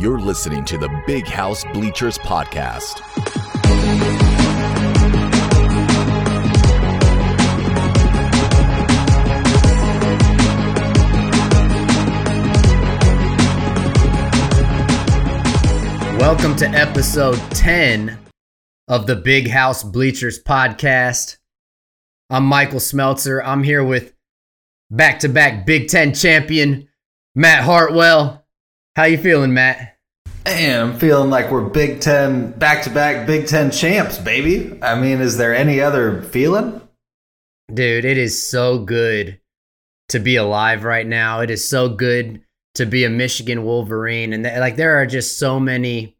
You're listening to the Big House Bleachers Podcast. Welcome to episode 10 of the Big House Bleachers podcast. I'm Michael Smeltzer. I'm here with back to back Big Ten champion Matt Hartwell. How you feeling, Matt? Hey, I'm feeling like we're Big Ten back to back Big Ten champs, baby. I mean, is there any other feeling? Dude, it is so good to be alive right now. It is so good to be a Michigan Wolverine. And th- like, there are just so many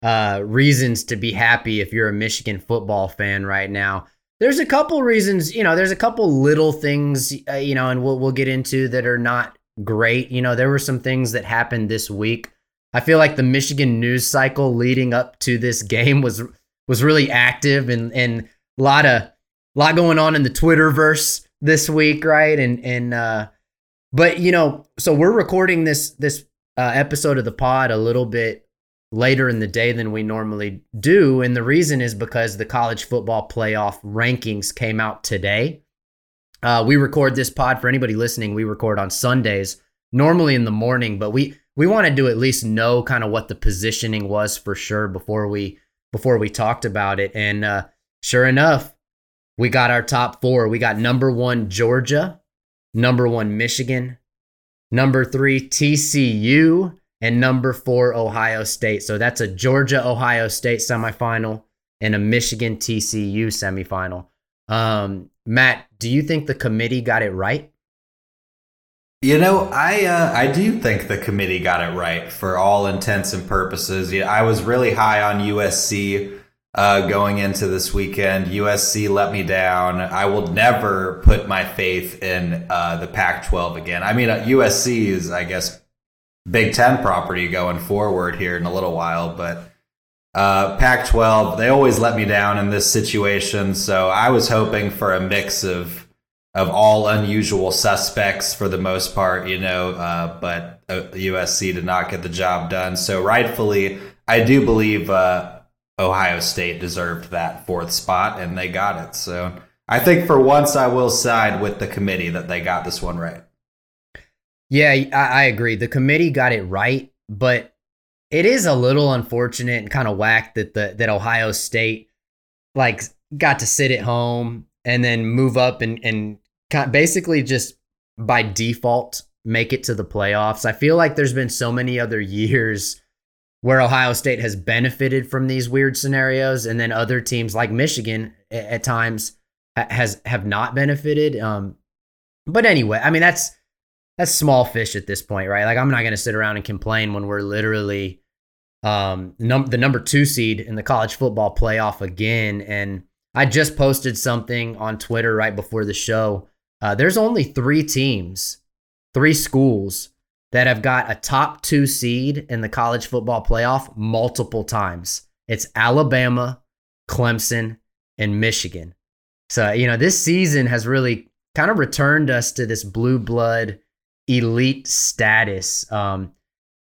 uh, reasons to be happy if you're a Michigan football fan right now. There's a couple reasons, you know, there's a couple little things, uh, you know, and we'll, we'll get into that are not great. You know, there were some things that happened this week. I feel like the Michigan news cycle leading up to this game was was really active and and a lot of lot going on in the Twitterverse this week, right? And and uh but you know, so we're recording this this uh, episode of the pod a little bit later in the day than we normally do, and the reason is because the college football playoff rankings came out today. Uh, we record this pod for anybody listening. We record on Sundays, normally in the morning, but we we wanted to at least know kind of what the positioning was for sure before we before we talked about it. And uh, sure enough, we got our top four. We got number one Georgia, number one Michigan, number three TCU, and number four Ohio State. So that's a Georgia Ohio State semifinal and a Michigan TCU semifinal. Um, Matt, do you think the committee got it right? You know, I uh, I do think the committee got it right for all intents and purposes. Yeah, I was really high on USC uh, going into this weekend. USC let me down. I will never put my faith in uh, the Pac-12 again. I mean, USC is, I guess, Big Ten property going forward here in a little while, but uh, Pac 12, they always let me down in this situation. So I was hoping for a mix of of all unusual suspects for the most part, you know, uh, but uh, USC did not get the job done. So rightfully, I do believe uh, Ohio State deserved that fourth spot, and they got it. So I think for once, I will side with the committee that they got this one right. Yeah, I, I agree. The committee got it right, but it is a little unfortunate and kind of whack that the that Ohio State like got to sit at home and then move up and and basically just by default make it to the playoffs. I feel like there's been so many other years where Ohio State has benefited from these weird scenarios, and then other teams like Michigan at times has have not benefited. Um, but anyway, I mean that's that's small fish at this point, right? Like I'm not going to sit around and complain when we're literally um, num- the number two seed in the college football playoff again. And I just posted something on Twitter right before the show. Uh, there's only three teams, three schools that have got a top two seed in the college football playoff multiple times. It's Alabama, Clemson, and Michigan. So, you know, this season has really kind of returned us to this blue blood elite status. Um,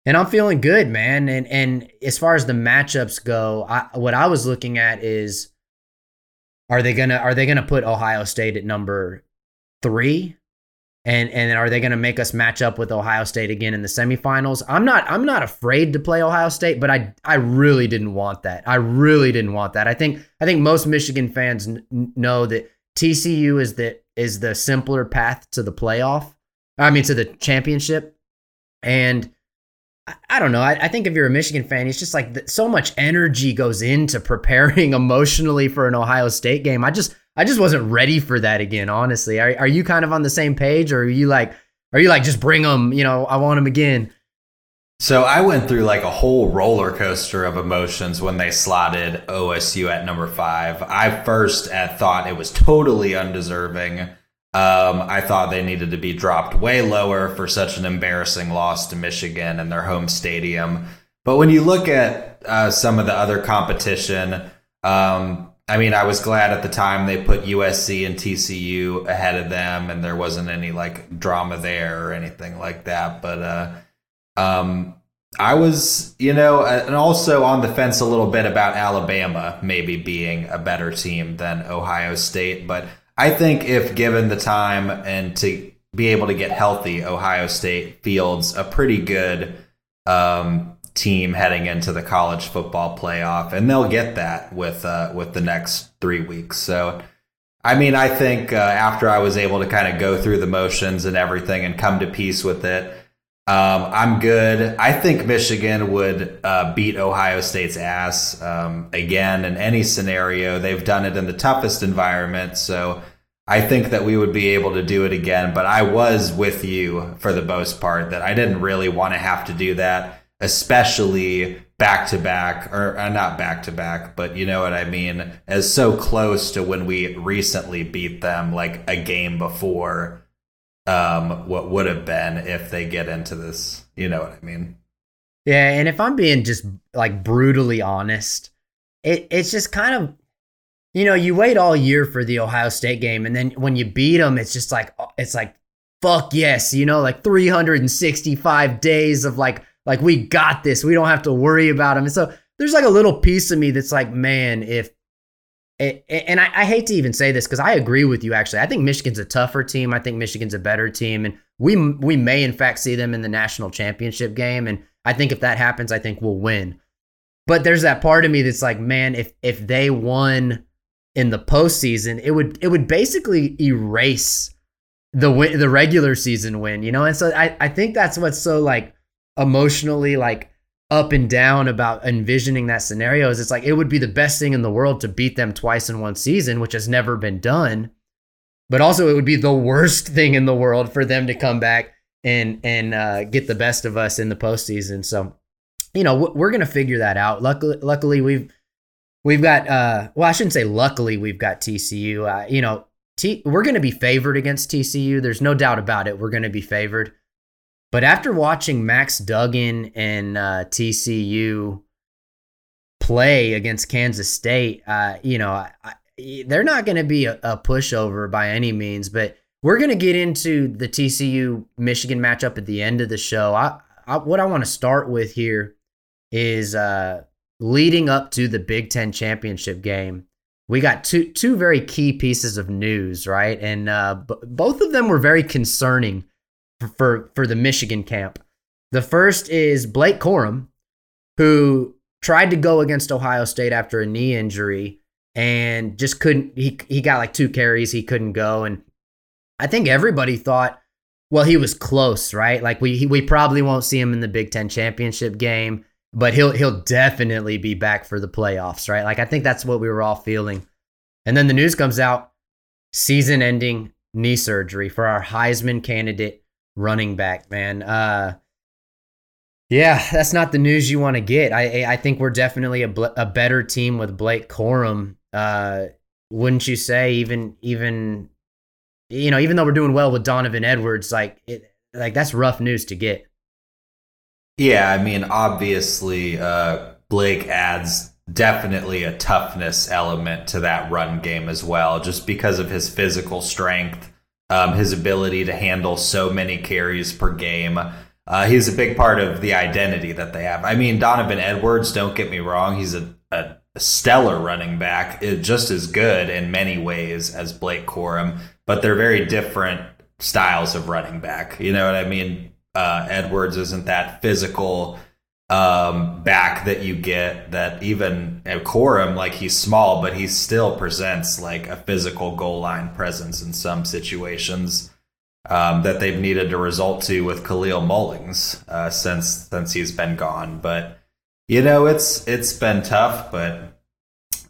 and I'm feeling good, man. And and as far as the matchups go, I, what I was looking at is, are they gonna are they gonna put Ohio State at number three, and and are they gonna make us match up with Ohio State again in the semifinals? I'm not I'm not afraid to play Ohio State, but I I really didn't want that. I really didn't want that. I think I think most Michigan fans n- know that TCU is the is the simpler path to the playoff. I mean to the championship, and I don't know. I, I, think if you're a Michigan fan, it's just like so much energy goes into preparing emotionally for an Ohio State game. I just I just wasn't ready for that again. Honestly, are are you kind of on the same page, or are you like are you like just bring them? You know, I want them again. So I went through like a whole roller coaster of emotions when they slotted OSU at number five. I first thought it was totally undeserving. Um, I thought they needed to be dropped way lower for such an embarrassing loss to Michigan and their home stadium. But when you look at uh, some of the other competition, um, I mean, I was glad at the time they put USC and TCU ahead of them, and there wasn't any like drama there or anything like that. But uh, um, I was, you know, and also on the fence a little bit about Alabama maybe being a better team than Ohio State. But I think if given the time and to be able to get healthy, Ohio State fields a pretty good um, team heading into the college football playoff, and they'll get that with uh, with the next three weeks. So. I mean, I think uh, after I was able to kind of go through the motions and everything and come to peace with it, um, I'm good. I think Michigan would uh, beat Ohio State's ass um, again in any scenario. They've done it in the toughest environment, so I think that we would be able to do it again. But I was with you for the most part that I didn't really want to have to do that, especially back to back, or uh, not back to back, but you know what I mean, as so close to when we recently beat them, like a game before um, what would have been if they get into this. You know what I mean? Yeah, and if I'm being just like brutally honest, it it's just kind of you know, you wait all year for the Ohio State game and then when you beat them it's just like it's like fuck yes, you know, like 365 days of like like we got this. We don't have to worry about them. And so there's like a little piece of me that's like, man, if and I, hate to even say this because I agree with you. Actually, I think Michigan's a tougher team. I think Michigan's a better team, and we we may in fact see them in the national championship game. And I think if that happens, I think we'll win. But there's that part of me that's like, man, if if they won in the postseason, it would it would basically erase the win, the regular season win, you know. And so I I think that's what's so like emotionally like up and down about envisioning that scenario is it's like it would be the best thing in the world to beat them twice in one season, which has never been done. But also, it would be the worst thing in the world for them to come back and and uh, get the best of us in the postseason. So, you know, we're gonna figure that out. Luckily, luckily we've we've got uh, well, I shouldn't say luckily we've got TCU. Uh, you know, T- we're gonna be favored against TCU. There's no doubt about it. We're gonna be favored. But after watching Max Duggan and uh, TCU play against Kansas State, uh, you know, I, I, they're not going to be a, a, pushover by any means. But we're going to get into the TCU Michigan matchup at the end of the show. I, what I want to start with here is uh, leading up to the Big Ten championship game. We got two two very key pieces of news, right? And uh, b- both of them were very concerning for for the Michigan camp. The first is Blake Corum, who tried to go against Ohio State after a knee injury and just couldn't. He he got like two carries, he couldn't go, and I think everybody thought, well, he was close, right? Like we we probably won't see him in the Big Ten championship game, but he'll he'll definitely be back for the playoffs, right? Like I think that's what we were all feeling. And then the news comes out, season-ending knee surgery for our Heisman candidate running back, man. Uh, yeah, that's not the news you want to get. I I think we're definitely a, a better team with Blake Corum. Uh, wouldn't you say? Even even you know, even though we're doing well with Donovan Edwards, like it, like that's rough news to get. Yeah, I mean, obviously, uh, Blake adds definitely a toughness element to that run game as well, just because of his physical strength um, his ability to handle so many carries per game. Uh, he's a big part of the identity that they have. I mean, Donovan Edwards, don't get me wrong, he's a, a, stellar running back, just as good in many ways as Blake Corum, but they're very different styles of running back. You know what I mean? Uh, Edwards isn't that physical um, back that you get that even at Corum, like he's small, but he still presents like a physical goal line presence in some situations um, that they've needed to result to with Kalel Mullings uh, since since he's been gone. But you know, it's it's been tough, but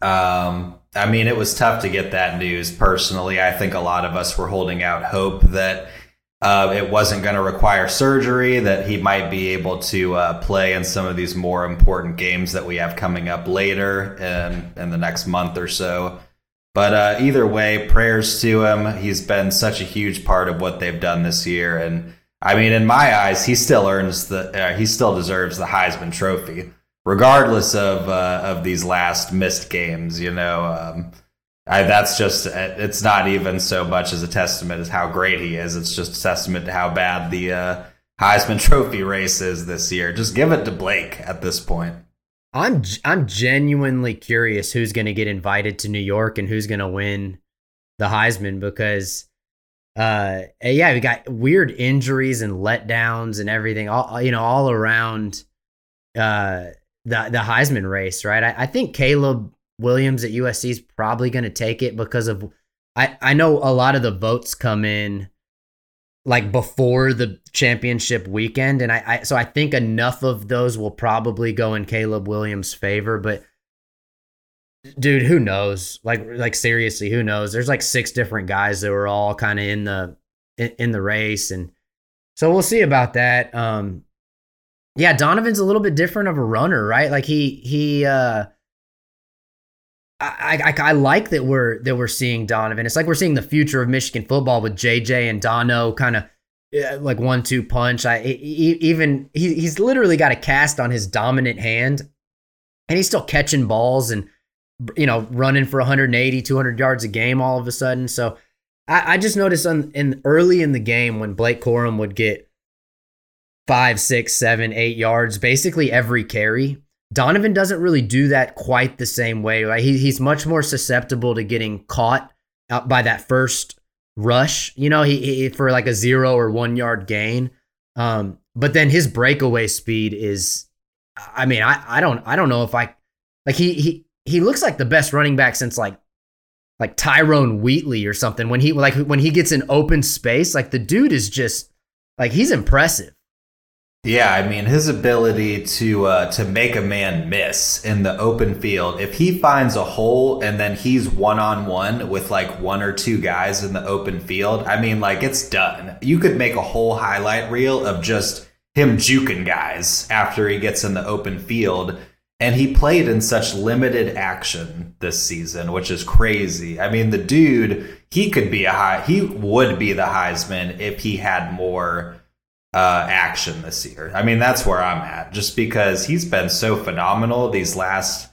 um, I mean, it was tough to get that news personally. I think a lot of us were holding out hope that uh, it wasn't going to require surgery, that he might be able to uh, play in some of these more important games that we have coming up later in, in the next month or so. But uh, either way, prayers to him. He's been such a huge part of what they've done this year. And I mean, in my eyes, he still earns the, uh, he still deserves the Heisman Trophy, regardless of, uh, of these last missed games, you know. Um, I, that's just it's not even so much as a testament as how great he is. It's just a testament to how bad the uh, Heisman Trophy race is this year. Just give it to Blake at this point. I'm I'm genuinely curious who's going to get invited to New York and who's going to win the Heisman because uh yeah, we got weird injuries and letdowns and everything all you know all around uh the the Heisman race, right? I, I think Caleb Williams at USC is probably going to take it because of I I know a lot of the votes come in like before the championship weekend and I, I so I think enough of those will probably go in Caleb Williams' favor, but dude, who knows? Like like seriously, who knows? There's like six different guys that were all kind of in the in, in the race and so we'll see about that. Um yeah, Donovan's a little bit different of a runner, right? Like he he uh I, I, I like that we're that we're seeing Donovan. It's like we're seeing the future of Michigan football with JJ and Dono kind of like one two punch. I he, even he, he's literally got a cast on his dominant hand, and he's still catching balls and you know running for 180 200 yards a game all of a sudden. So I, I just noticed on, in early in the game when Blake Corum would get five, six, seven, eight yards basically every carry Donovan doesn't really do that quite the same way. Right? He, he's much more susceptible to getting caught out by that first rush. You know, he, he for like a zero or one yard gain. Um, but then his breakaway speed is, I mean, I, I don't I don't know if I like he he he looks like the best running back since like like Tyrone Wheatley or something. When he like when he gets in open space, like the dude is just like he's impressive. Yeah, I mean his ability to uh, to make a man miss in the open field. If he finds a hole and then he's one on one with like one or two guys in the open field, I mean like it's done. You could make a whole highlight reel of just him juking guys after he gets in the open field. And he played in such limited action this season, which is crazy. I mean, the dude, he could be a high, he would be the Heisman if he had more uh, action this year. I mean, that's where I'm at, just because he's been so phenomenal these last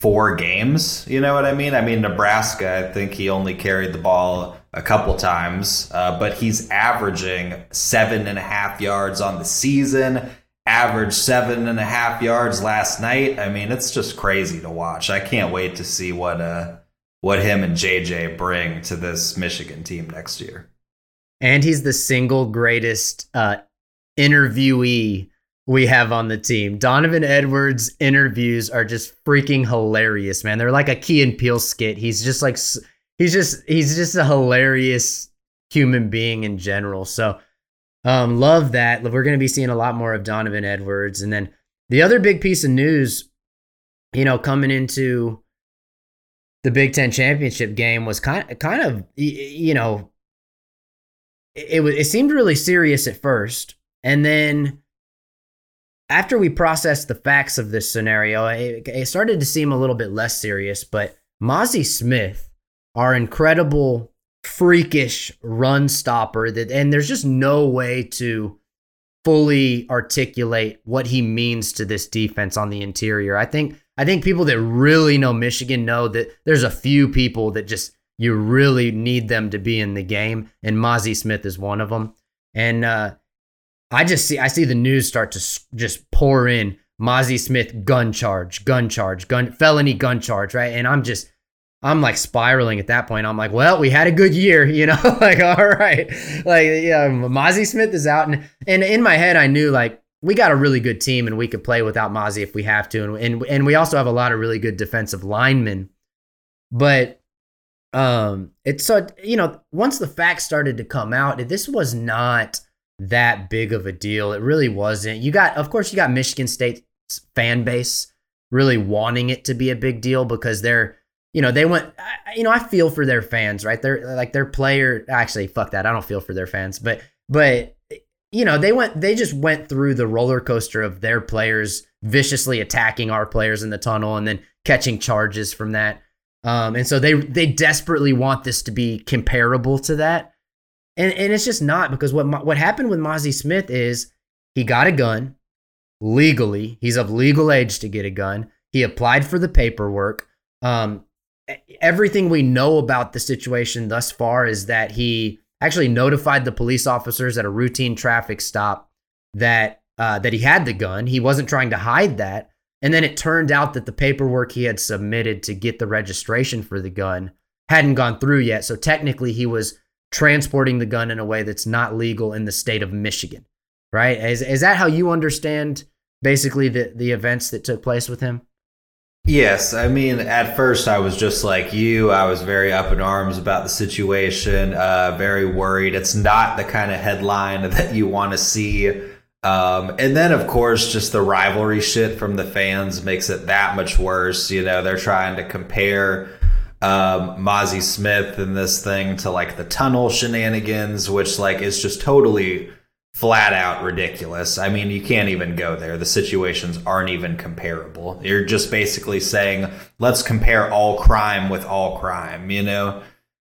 four games. You know what I mean? I mean, Nebraska, I think he only carried the ball a couple times, uh, but he's averaging seven and a half yards on the season. Averaged seven and a half yards last night. I mean, it's just crazy to watch. I can't wait to see what uh what him and JJ bring to this Michigan team next year. And he's the single greatest uh, interviewee we have on the team. Donovan Edwards interviews are just freaking hilarious, man. They're like a Key and Peele skit. He's just like he's just he's just a hilarious human being in general. So um love that. We're going to be seeing a lot more of Donovan Edwards and then the other big piece of news you know coming into the Big 10 championship game was kind of kind of you know it, it, it seemed really serious at first and then after we processed the facts of this scenario, it, it started to seem a little bit less serious. But Mazi Smith, our incredible, freakish run stopper, that and there's just no way to fully articulate what he means to this defense on the interior. I think I think people that really know Michigan know that there's a few people that just you really need them to be in the game, and Mazi Smith is one of them. And uh, I just see I see the news start to just pour in. Mazi Smith gun charge, gun charge, gun felony gun charge, right? And I'm just I'm like spiraling at that point. I'm like, well, we had a good year, you know, like all right, like yeah, Mazi Smith is out, and and in my head I knew like we got a really good team and we could play without Mazi if we have to, and and and we also have a lot of really good defensive linemen, but um, it's so you know once the facts started to come out, this was not that big of a deal. It really wasn't. You got, of course, you got Michigan State's fan base really wanting it to be a big deal because they're, you know, they went, you know, I feel for their fans, right? They're like their player. Actually, fuck that. I don't feel for their fans, but, but, you know, they went, they just went through the roller coaster of their players viciously attacking our players in the tunnel and then catching charges from that. Um, and so they they desperately want this to be comparable to that. And and it's just not because what what happened with Mazi Smith is he got a gun legally. He's of legal age to get a gun. He applied for the paperwork. Um, everything we know about the situation thus far is that he actually notified the police officers at a routine traffic stop that uh, that he had the gun. He wasn't trying to hide that. And then it turned out that the paperwork he had submitted to get the registration for the gun hadn't gone through yet. So technically, he was transporting the gun in a way that's not legal in the state of Michigan. Right? Is is that how you understand basically the the events that took place with him? Yes, I mean, at first I was just like you. I was very up in arms about the situation, uh, very worried. It's not the kind of headline that you want to see. Um, and then, of course, just the rivalry shit from the fans makes it that much worse. You know, they're trying to compare um, Mazi Smith and this thing to like the tunnel shenanigans, which like is just totally flat out ridiculous. I mean, you can't even go there. The situations aren't even comparable. You're just basically saying, let's compare all crime with all crime, you know?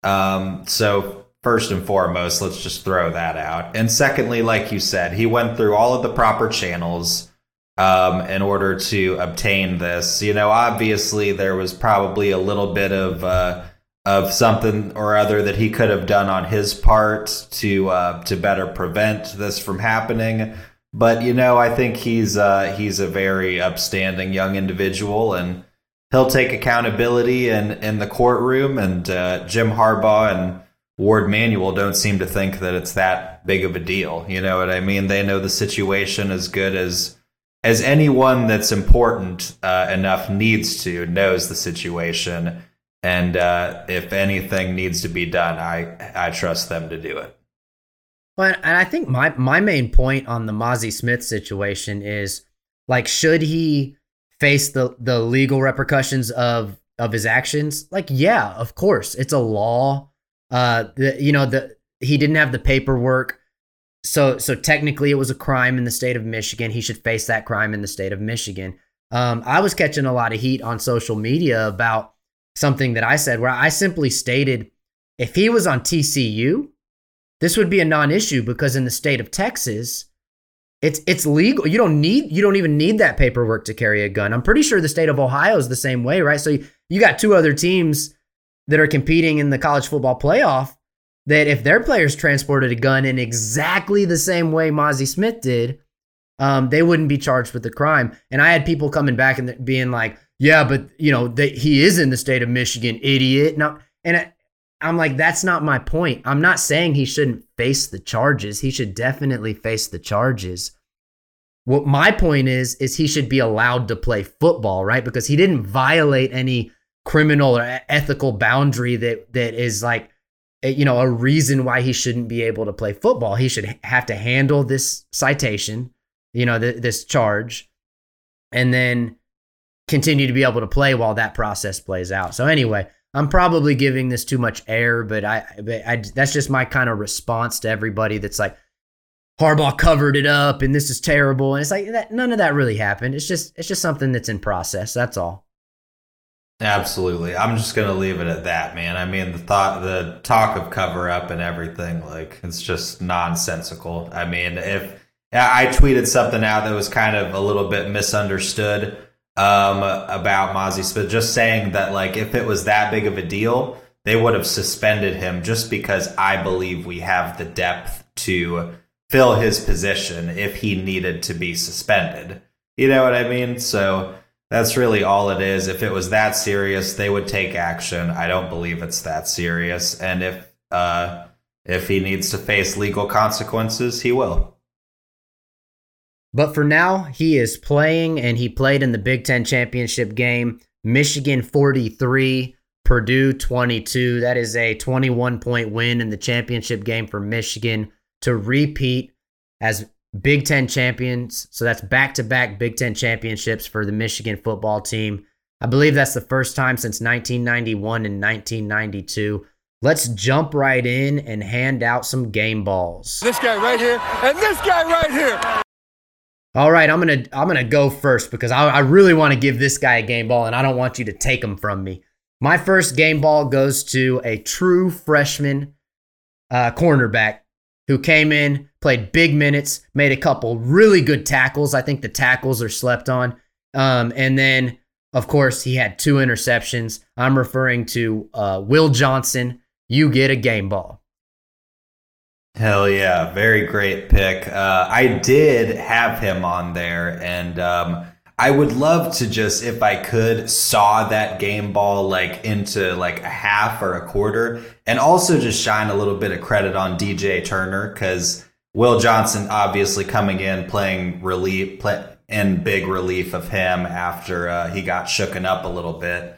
Um, so, first and foremost, let's just throw that out. And secondly, like you said, he went through all of the proper channels um, in order to obtain this. You know, obviously, there was probably a little bit of. Uh, of something or other that he could have done on his part to uh, to better prevent this from happening. But you know, I think he's uh, he's a very upstanding young individual, and he'll take accountability in in the courtroom. And uh, Jim Harbaugh and Warde Manuel don't seem to think that it's that big of a deal. You know what I mean? They know the situation as good as as anyone that's important uh, enough needs to knows the situation and uh, if anything needs to be done, I I trust them to do it. Well, and I think my my main point on the Mazi Smith situation is like, should he face the the legal repercussions of of his actions? Like, yeah, of course, it's a law. Uh, the, you know, the he didn't have the paperwork, so so technically it was a crime in the state of Michigan. He should face that crime in the state of Michigan. Um, I was catching a lot of heat on social media about something that I said where I simply stated if he was on TCU, this would be a non-issue because in the state of Texas, it's it's legal. You don't need you don't even need that paperwork to carry a gun. I'm pretty sure the state of Ohio is the same way, right? So you, you got two other teams that are competing in the college football playoff that if their players transported a gun in exactly the same way Mazi Smith did, um, they wouldn't be charged with the crime. And I had people coming back and being like, yeah, but you know, he is in the state of Michigan, idiot. And I, I'm like, that's not my point. I'm not saying he shouldn't face the charges. He should definitely face the charges. What my point is, is he should be allowed to play football, right? Because he didn't violate any criminal or ethical boundary that that is like, you know, a reason why he shouldn't be able to play football. He should have to handle this citation, you know, th- this charge, and then continue to be able to play while that process plays out. So anyway, I'm probably giving this too much air, but I, but I that's just my kind of response to everybody that's like Harbaugh covered it up and this is terrible. And it's like that none of that really happened. It's just it's just something that's in process. That's all. Absolutely. I'm just going to leave it at that, man. I mean, the thought the talk of cover up and everything like it's just nonsensical. I mean, if I tweeted something out that was kind of a little bit misunderstood um, about Mazi Smith, just saying that like if it was that big of a deal, they would have suspended him just because I believe we have the depth to fill his position if he needed to be suspended. You know what I mean? So that's really all it is. If it was that serious, they would take action. I don't believe it's that serious, and if uh, if he needs to face legal consequences, he will. But for now, he is playing and he played in the Big Ten championship game. Michigan 43, Purdue 22. That is a 21 point win in the championship game for Michigan to repeat as Big Ten champions. So that's back to back Big Ten championships for the Michigan football team. I believe that's the first time since 1991 and 1992. Let's jump right in and hand out some game balls. This guy right here and this guy right here. All right, I'm gonna I'm gonna go first because I, I really want to give this guy a game ball, and I don't want you to take him from me. My first game ball goes to a true freshman uh, cornerback who came in, played big minutes, made a couple really good tackles. I think the tackles are slept on, um, and then of course he had two interceptions. I'm referring to uh, Will Johnson. You get a game ball. Hell yeah, very great pick. Uh, I did have him on there, and um, I would love to just, if I could, saw that game ball like into like a half or a quarter, and also just shine a little bit of credit on DJ Turner because Will Johnson obviously coming in playing relief play, in big relief of him after uh, he got shooken up a little bit.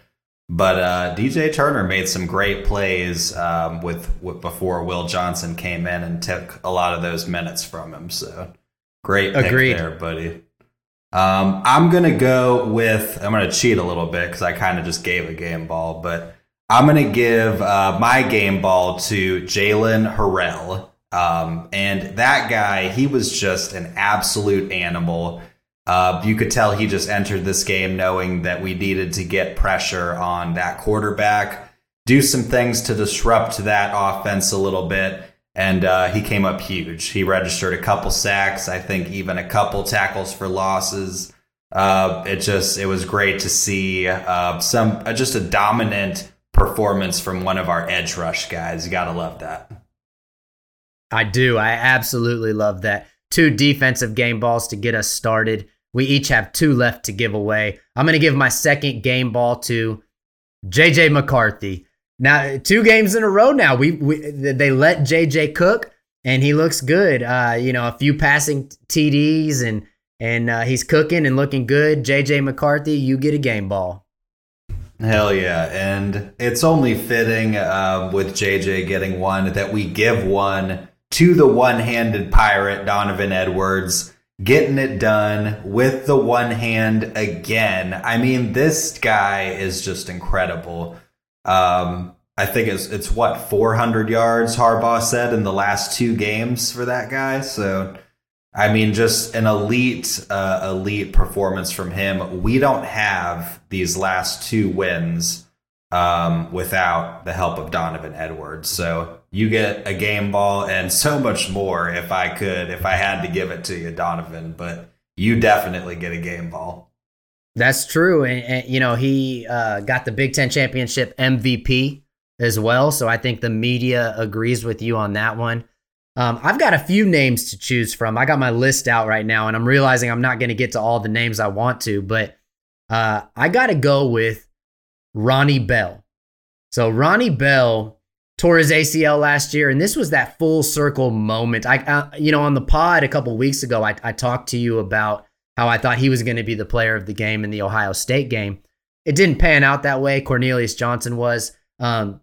But uh, DJ Turner made some great plays um, with, with, before Will Johnson came in and took a lot of those minutes from him. So great Agreed. there, buddy. Um, I'm gonna go with I'm gonna cheat a little bit because I kind of just gave a game ball, but I'm gonna give uh, my game ball to Jaylen Harrell. Um, and that guy, he was just an absolute animal. Uh, you could tell he just entered this game knowing that we needed to get pressure on that quarterback, do some things to disrupt that offense a little bit, and uh, he came up huge. He registered a couple sacks, I think even a couple tackles for losses. Uh, it just it was great to see uh, some uh, just a dominant performance from one of our edge rush guys. You gotta love that. I do. I absolutely love that. Two defensive game balls to get us started. We each have two left to give away. I'm going to give my second game ball to JJ McCarthy. Now, two games in a row now, we, we they let JJ cook and he looks good. Uh, you know, a few passing TDs and and uh, he's cooking and looking good. JJ McCarthy, you get a game ball. Hell yeah. And it's only fitting uh, with JJ getting one that we give one to the one handed pirate, Donovan Edwards getting it done with the one hand again. I mean, this guy is just incredible. Um, I think it's it's what 400 yards Harbaugh said in the last two games for that guy. So, I mean, just an elite uh, elite performance from him. We don't have these last two wins um, without the help of Donovan Edwards. So you get a game ball and so much more if I could, if I had to give it to you, Donovan, but you definitely get a game ball. That's true. And, and you know, he uh, got the Big Ten Championship MVP as well. So I think the media agrees with you on that one. Um, I've got a few names to choose from. I got my list out right now, and I'm realizing I'm not going to get to all the names I want to, but uh, I got to go with Ronnie Bell. So Ronnie Bell tore his ACL last year, and this was that full circle moment. I, uh, you know, on the pod a couple weeks ago, I, I talked to you about how I thought he was going to be the player of the game in the Ohio State game. It didn't pan out that way. Cornelius Johnson was, um,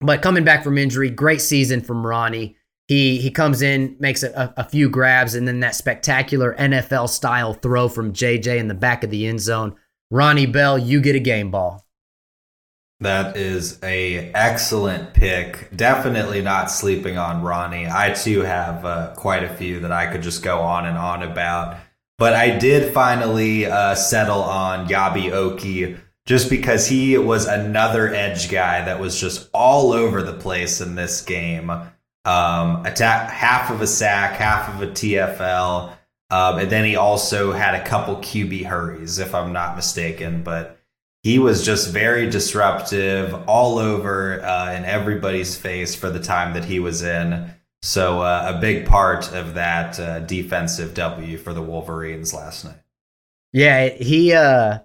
but coming back from injury, great season from Ronnie. He he comes in, makes a, a few grabs, and then that spectacular NFL style throw from JJ in the back of the end zone. Ronnie Bell, you get a game ball. That is a excellent pick. Definitely not sleeping on Ronnie. I too have uh, quite a few that I could just go on and on about. But I did finally uh, settle on Eyabi Okie just because he was another edge guy that was just all over the place in this game. Um, attack half of a sack, half of a TFL, um, and then he also had a couple QB hurries, if I'm not mistaken. But he was just very disruptive all over uh, in everybody's face for the time that he was in. So uh, a big part of that uh, defensive W for the Wolverines last night. Yeah, he uh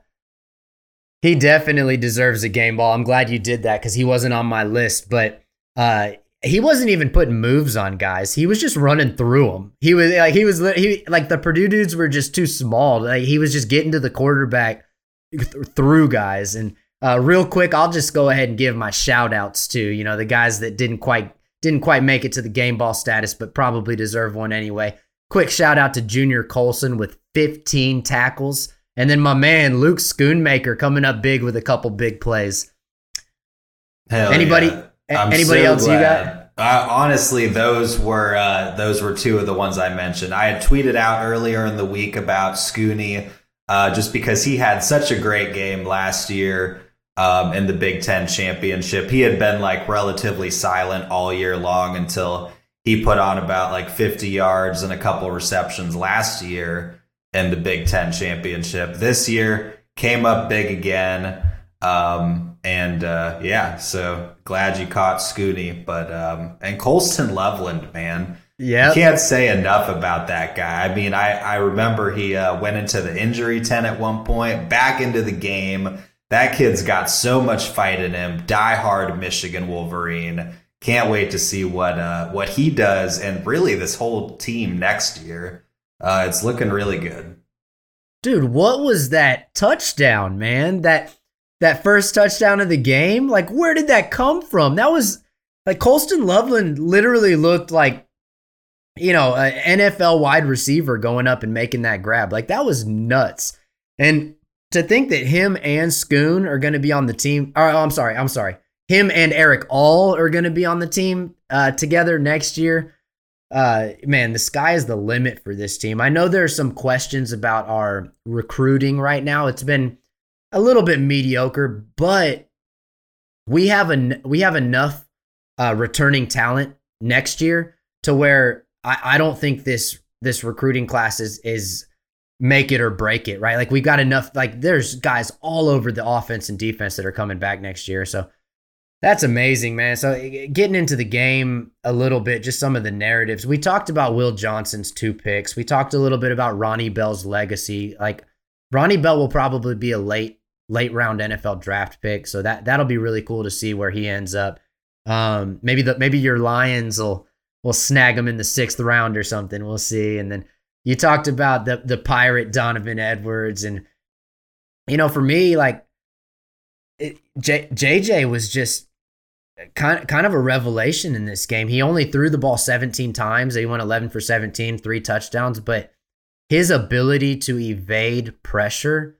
he definitely deserves a game ball. I'm glad you did that because he wasn't on my list, but uh he wasn't even putting moves on guys. He was just running through them. He was like he was he like the Purdue dudes were just too small. Like he was just getting to the quarterback through guys. And uh, real quick, I'll just go ahead and give my shout outs to, you know, the guys that didn't quite didn't quite make it to the game ball status, but probably deserve one anyway. Quick shout out to Junior Colson with 15 tackles. And then my man Luke Schoonmaker coming up big with a couple big plays. Hell anybody yeah. anybody so else glad. you got? Uh, honestly, those were uh, those were two of the ones I mentioned. I had tweeted out earlier in the week about Scooney uh, just because he had such a great game last year um, in the Big Ten championship. He had been like relatively silent all year long until he put on about like 50 yards and a couple receptions last year in the Big Ten championship. This year came up big again. Um, and uh, yeah, so glad you caught Scooney. But um, and Colston Loveland, man, Yeah. Can't say enough about that guy. I mean, I, I remember he uh, went into the injury tent at one point, back into the game. That kid's got so much fight in him. Die hard Michigan Wolverine. Can't wait to see what uh, what he does and really this whole team next year. Uh, it's looking really good. Dude, what was that touchdown, man? That that first touchdown of the game? Like, where did that come from? That was like Colston Loveland literally looked like, you know, an NFL wide receiver going up and making that grab. Like, that was nuts. And to think that him and Schoon are going to be on the team, oh, I'm sorry, I'm sorry. Him and Erick All are going to be on the team uh, together next year. Uh, man, the sky is the limit for this team. I know there's some questions about our recruiting right now. It's been a little bit mediocre, but we have an we have enough uh, returning talent next year to where I, I don't think this this recruiting class is is make it or break it, right? Like we've got enough. Like there's guys all over the offense and defense that are coming back next year, so that's amazing, man. So getting into the game a little bit, just some of the narratives. We talked about Will Johnson's two picks. We talked a little bit about Ronnie Bell's legacy. Like Ronnie Bell will probably be a late late round NFL draft pick. So that that'll be really cool to see where he ends up. Um, maybe the maybe your Lions will will snag him in the sixth round or something. We'll see. And then you talked about the the pirate Donovan Edwards, and you know, for me, like it, J, JJ was just kind kind of a revelation in this game. He only threw the ball 17 times. He went 11 for 17, three touchdowns, but his ability to evade pressure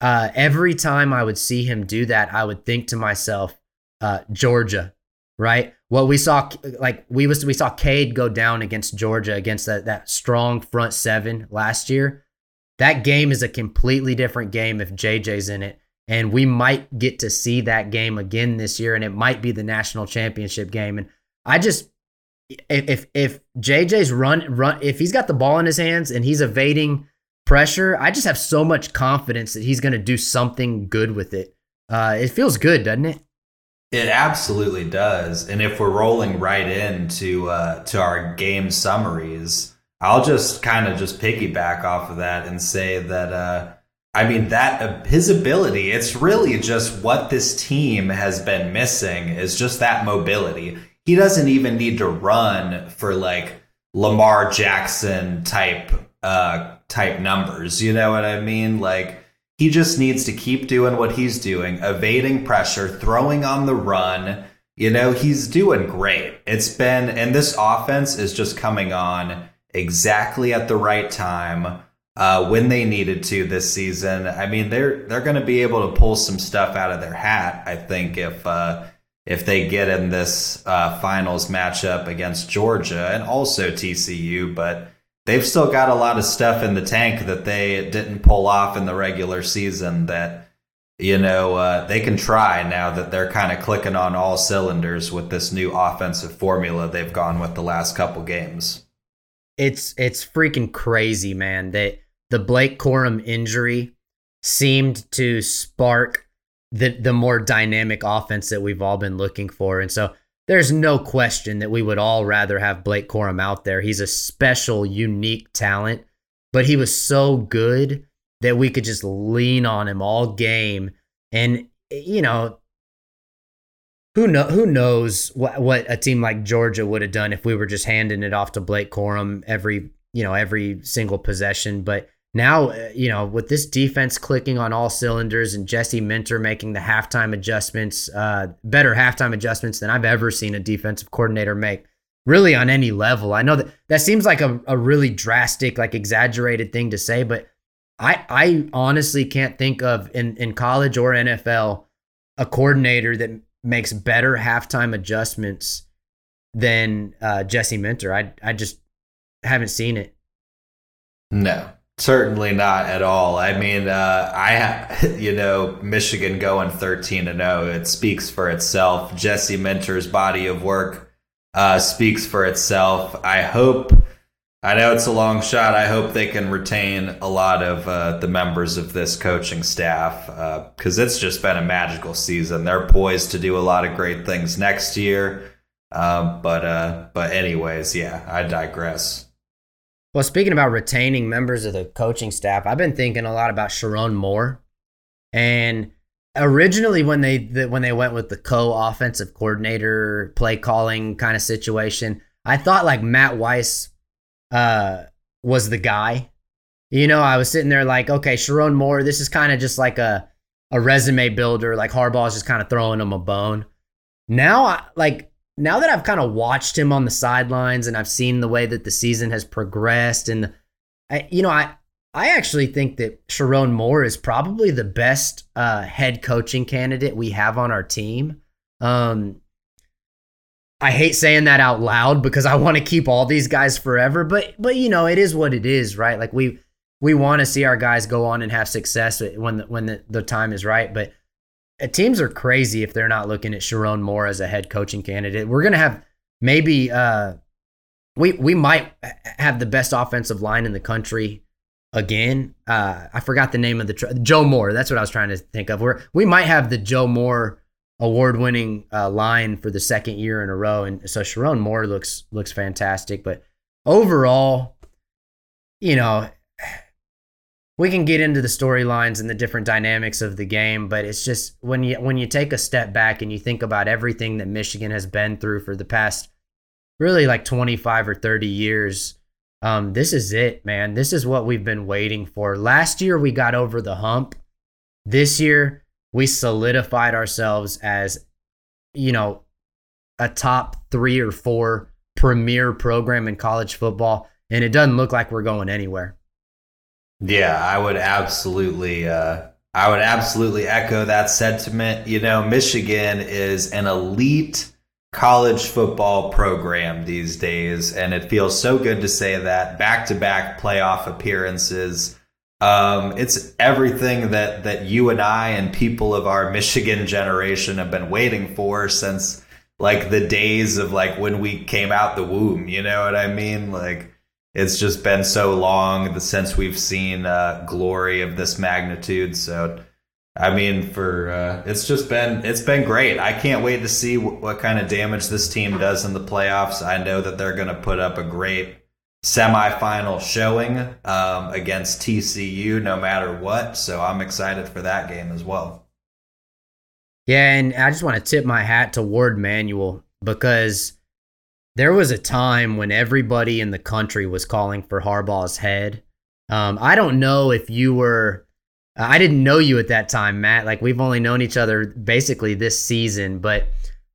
uh, every time I would see him do that, I would think to myself, uh, Georgia, right? Well, we saw like we was we saw Cade go down against Georgia against that that strong front seven last year. That game is a completely different game if JJ's in it, and we might get to see that game again this year, and it might be the national championship game. And I just if if JJ's run run if he's got the ball in his hands and he's evading pressure, I just have so much confidence that he's going to do something good with it. Uh, it feels good, doesn't it? It absolutely does. And if we're rolling right into uh, to our game summaries, I'll just kind of just piggyback off of that and say that uh, I mean that uh, his ability. It's really just what this team has been missing is just that mobility. He doesn't even need to run for like Lamar Jackson type uh, type numbers. You know what I mean? Like he just needs to keep doing what he's doing, evading pressure, throwing on the run. You know, he's doing great. It's been, and this offense is just coming on exactly at the right time uh, when they needed to this season. I mean, they're they're going to be able to pull some stuff out of their hat. I think if uh, if they get in this uh, finals matchup against Georgia and also TCU, but they've still got a lot of stuff in the tank that they didn't pull off in the regular season that you know uh, they can try now that they're kind of clicking on all cylinders with this new offensive formula they've gone with the last couple games. It's it's freaking crazy man that the blake corum injury seemed to spark the the more dynamic offense that we've all been looking for. And so there's no question that we would all rather have Blake Corum out there. He's a special, unique talent, but he was so good that we could just lean on him all game. And you know, who know who knows what what a team like Georgia would have done if we were just handing it off to Blake Corum every you know every single possession. But now, uh, you know, with this defense clicking on all cylinders and Jesse Minter making the halftime adjustments, uh, better halftime adjustments than I've ever seen a defensive coordinator make, really on any level. I know that that seems like a, a really drastic, like exaggerated thing to say, but I I honestly can't think of in, in college or NFL a coordinator that makes better halftime adjustments than uh, Jesse Minter. I I just haven't seen it. No, Certainly not at all. I mean, uh, I you know, Michigan going 13 to 0. It speaks for itself. Jesse Minter's body of work uh, speaks for itself. I hope, I know it's a long shot. I hope they can retain a lot of uh, the members of this coaching staff because uh, it's just been a magical season. They're poised to do a lot of great things next year. Um, but uh, but anyways, yeah, I digress. Well, speaking about retaining members of the coaching staff, I've been thinking a lot about Sherrone Moore, and originally when they the, when they went with the co-offensive coordinator play calling kind of situation, I thought like Matt Weiss uh, was the guy. You know, I was sitting there like, okay, Sherrone Moore, this is kind of just like a a resume builder. Like Harbaugh is just kind of throwing him a bone. Now, I, like now that I've kind of watched him on the sidelines and I've seen the way that the season has progressed, and I, you know, I I actually think that Sherrone Moore is probably the best uh, head coaching candidate we have on our team. Um, I hate saying that out loud because I want to keep all these guys forever, but but you know, it is what it is, right? Like we we want to see our guys go on and have success when the, when the, the time is right, but teams are crazy if they're not looking at Sherrone Moore as a head coaching candidate. We're gonna have maybe uh, we we might have the best offensive line in the country again. Uh, I forgot the name of the tr- Joe Moore. That's what I was trying to think of. We're we might have the Joe Moore award-winning uh, line for the second year in a row, and so Sherrone Moore looks looks fantastic. But overall, you know, we can get into the storylines and the different dynamics of the game, but it's just when you when you take a step back and you think about everything that Michigan has been through for the past really like 25 or 30 years, um, this is it, man. This is what we've been waiting for. Last year we got over the hump. This year we solidified ourselves as, you know, a top three or four premier program in college football, and it doesn't look like we're going anywhere. Yeah, I would absolutely uh I would absolutely echo that sentiment. You know, Michigan is an elite college football program these days and it feels so good to say that back-to-back playoff appearances. Um, it's everything that that you and I and people of our Michigan generation have been waiting for since like the days of like when we came out the womb, you know what I mean? Like it's just been so long since we've seen uh, glory of this magnitude. So, I mean, for uh, it's just been it's been great. I can't wait to see what kind of damage this team does in the playoffs. I know that they're going to put up a great semifinal showing um, against TCU, no matter what. So I'm excited for that game as well. Yeah, and I just want to tip my hat to Warde Manuel because there was a time when everybody in the country was calling for Harbaugh's head. Um, I don't know if you were. I didn't know you at that time, Matt. Like we've only known each other basically this season, but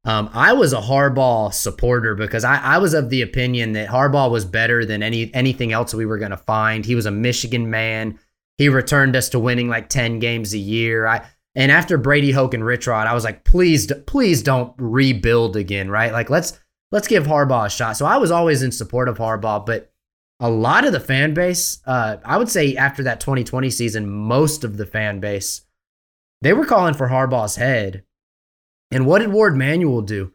um, I was a Harbaugh supporter because I, I, was of the opinion that Harbaugh was better than any anything else we were going to find. He was a Michigan man. He returned us to winning like ten games a year. I and after Brady Hoke and Rich Rod, I was like, please, please don't rebuild again, right? Like let's let's give Harbaugh a shot. So I was always in support of Harbaugh, but a lot of the fan base, uh, I would say after that 2020 season, most of the fan base, they were calling for Harbaugh's head. And what did Warde Manuel do?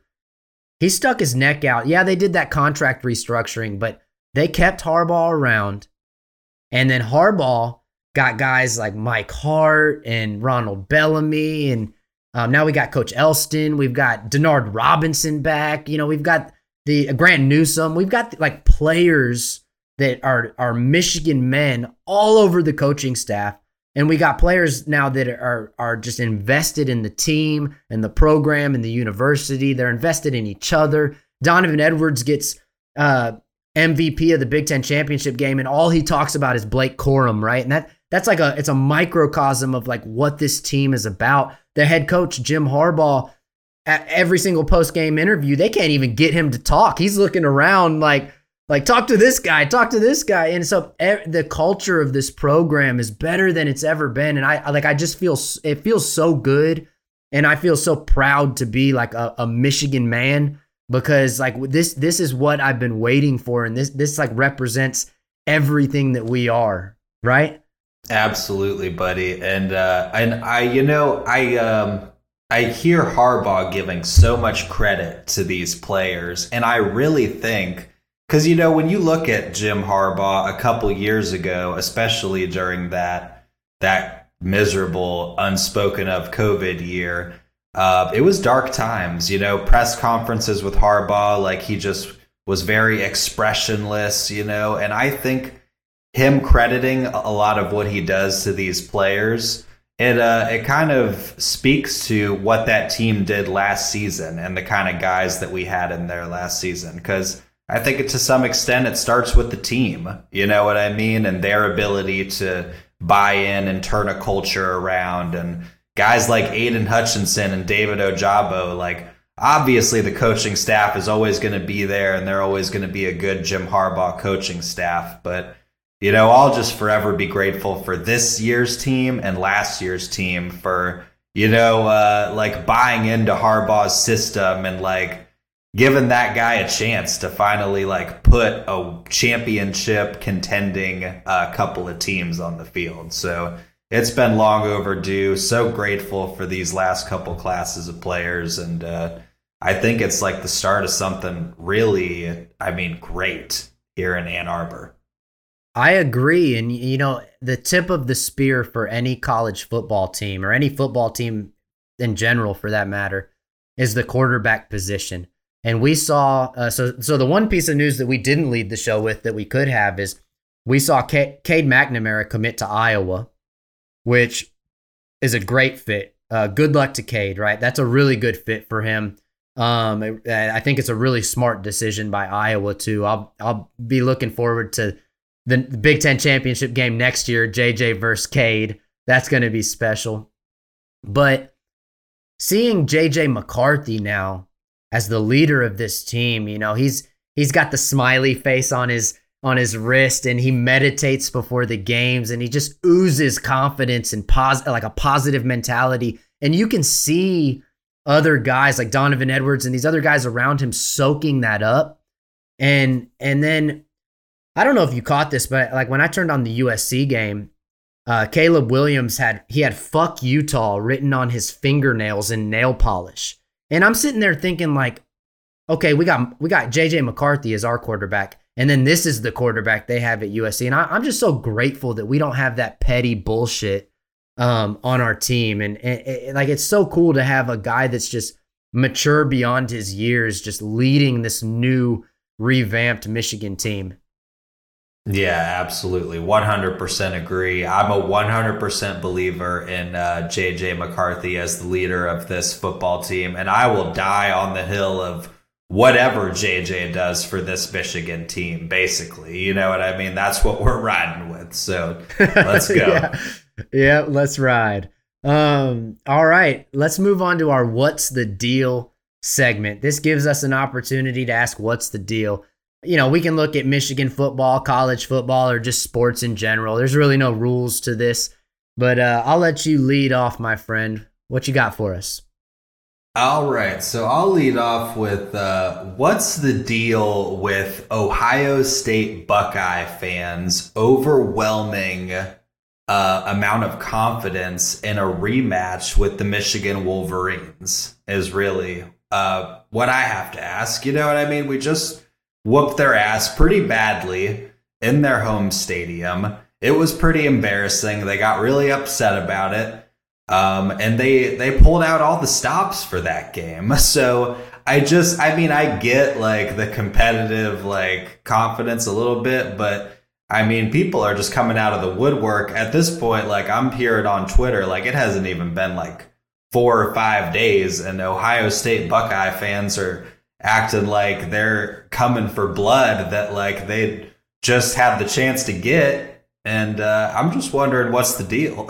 He stuck his neck out. Yeah, they did that contract restructuring, but they kept Harbaugh around. And then Harbaugh got guys like Mike Hart and Ronald Bellamy and um, now we got Coach Elston. We've got Denard Robinson back. You know, we've got the uh, Grant Newsome. We've got like players that are are Michigan men all over the coaching staff, and we got players now that are are just invested in the team and the program and the university. They're invested in each other. Donovan Edwards gets uh, MVP of the Big Ten championship game, and all he talks about is Blake Corum, right? And that that's like a it's a microcosm of like what this team is about. The head coach Jim Harbaugh at every single post game interview, they can't even get him to talk. He's looking around like like talk to this guy, talk to this guy, and so the culture of this program is better than it's ever been. And I like I just feel it feels so good, and I feel so proud to be like a, a Michigan man because like this this is what I've been waiting for, and this this like represents everything that we are, right? Absolutely, buddy. And uh, and I, you know, I um, I hear Harbaugh giving so much credit to these players, and I really think because you know when you look at Jim Harbaugh a couple years ago, especially during that that miserable, unspoken of COVID year, uh, it was dark times. You know, press conferences with Harbaugh, like he just was very expressionless. You know, and I think him crediting a lot of what he does to these players it uh, it kind of speaks to what that team did last season and the kind of guys that we had in there last season because I think it, to some extent it starts with the team. You know what I mean, and their ability to buy in and turn a culture around, and guys like Aidan Hutchinson and David Ojabo, like. Obviously, the coaching staff is always going to be there, and they're always going to be a good Jim Harbaugh coaching staff. But you know, I'll just forever be grateful for this year's team and last year's team for, you know, uh, like buying into Harbaugh's system and like giving that guy a chance to finally like put a championship contending uh, couple of teams on the field. So it's been long overdue. So grateful for these last couple classes of players. And uh, I think it's like the start of something really, I mean, great here in Ann Arbor. I agree. And, you know, the tip of the spear for any college football team or any football team in general, for that matter, is the quarterback position. And we saw, uh, so, so the one piece of news that we didn't lead the show with that we could have is we saw K- Cade McNamara commit to Iowa, which is a great fit. Uh, good luck to Cade, right? That's a really good fit for him. Um, I think it's a really smart decision by Iowa too. I'll I'll be looking forward to the, Big Ten championship game next year, JJ versus Cade. That's going to be special. But seeing JJ McCarthy now as the leader of this team, you know, he's he's got the smiley face on his on his wrist and he meditates before the games and he just oozes confidence and pos- like a positive mentality and you can see other guys like Donovan Edwards and these other guys around him soaking that up and and then I don't know if you caught this, but like when I turned on the USC game, uh, Caleb Williams had he had "fuck Utah" written on his fingernails in nail polish, and I'm sitting there thinking like, okay, we got we got JJ McCarthy as our quarterback, and then this is the quarterback they have at USC, and I, am just so grateful that we don't have that petty bullshit um, on our team, and, and, and like it's so cool to have a guy that's just mature beyond his years, just leading this new revamped Michigan team. Yeah, absolutely. 100% agree. I'm a 100% believer in uh, JJ McCarthy as the leader of this football team, and I will die on the hill of whatever JJ does for this Michigan team, basically. You know what I mean? That's what we're riding with. So let's go. yeah. yeah, let's ride. Um, all right, let's move on to our What's the Deal segment. This gives us an opportunity to ask what's the deal you know, we can look at Michigan football, college football, or just sports in general. There's really no rules to this, but uh, I'll let you lead off, my friend. What you got for us? All right, so I'll lead off with uh, what's the deal with Ohio State Buckeye fans overwhelming uh, amount of confidence in a rematch with the Michigan Wolverines is really uh, what I have to ask. You know what I mean? We just whooped their ass pretty badly in their home stadium. It was pretty embarrassing. They got really upset about it. Um, and they they pulled out all the stops for that game. So I just I mean I get like the competitive like confidence a little bit, but I mean people are just coming out of the woodwork at this point. Like I'm hearing on Twitter, like it hasn't even been like four or five days, and Ohio State Buckeye fans are acting like they're coming for blood that like they just have the chance to get. And uh, i'm just wondering what's the deal?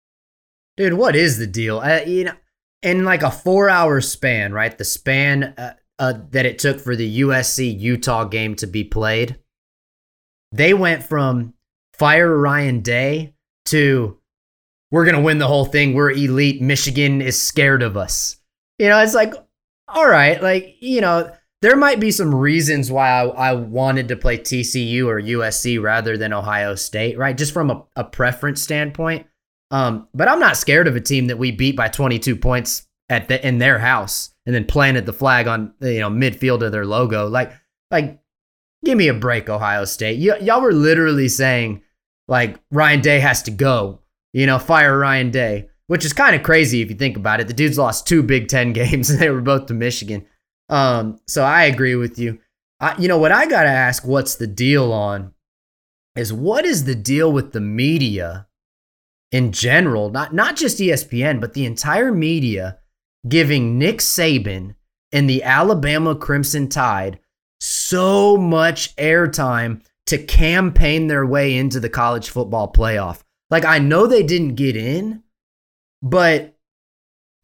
Dude what is the deal? Uh, you know in like a four hour span right the span uh, uh that it took for the usc utah game to be played they went from fire ryan day to we're gonna win the whole thing. We're elite. Michigan is scared of us. You know it's like all right, like, you know, there might be some reasons why I, I, wanted to play TCU or USC rather than Ohio State, right? Just from a, a preference standpoint. Um, but I'm not scared of a team that we beat by 22 points at the, in their house and then planted the flag on you know midfield of their logo. Like, like, give me a break, Ohio State. Y- y'all were literally saying like Ryan Day has to go. You know, fire Ryan Day. Which is kind of crazy if you think about it. The dude's lost two Big Ten games, and they were both to Michigan. Um, so I agree with you. I, you know what I gotta ask? What's the deal on? Is what is the deal with the media in general? Not not just ESPN, but the entire media giving Nick Saban and the Alabama Crimson Tide so much airtime to campaign their way into the college football playoff. Like, I know they didn't get in, but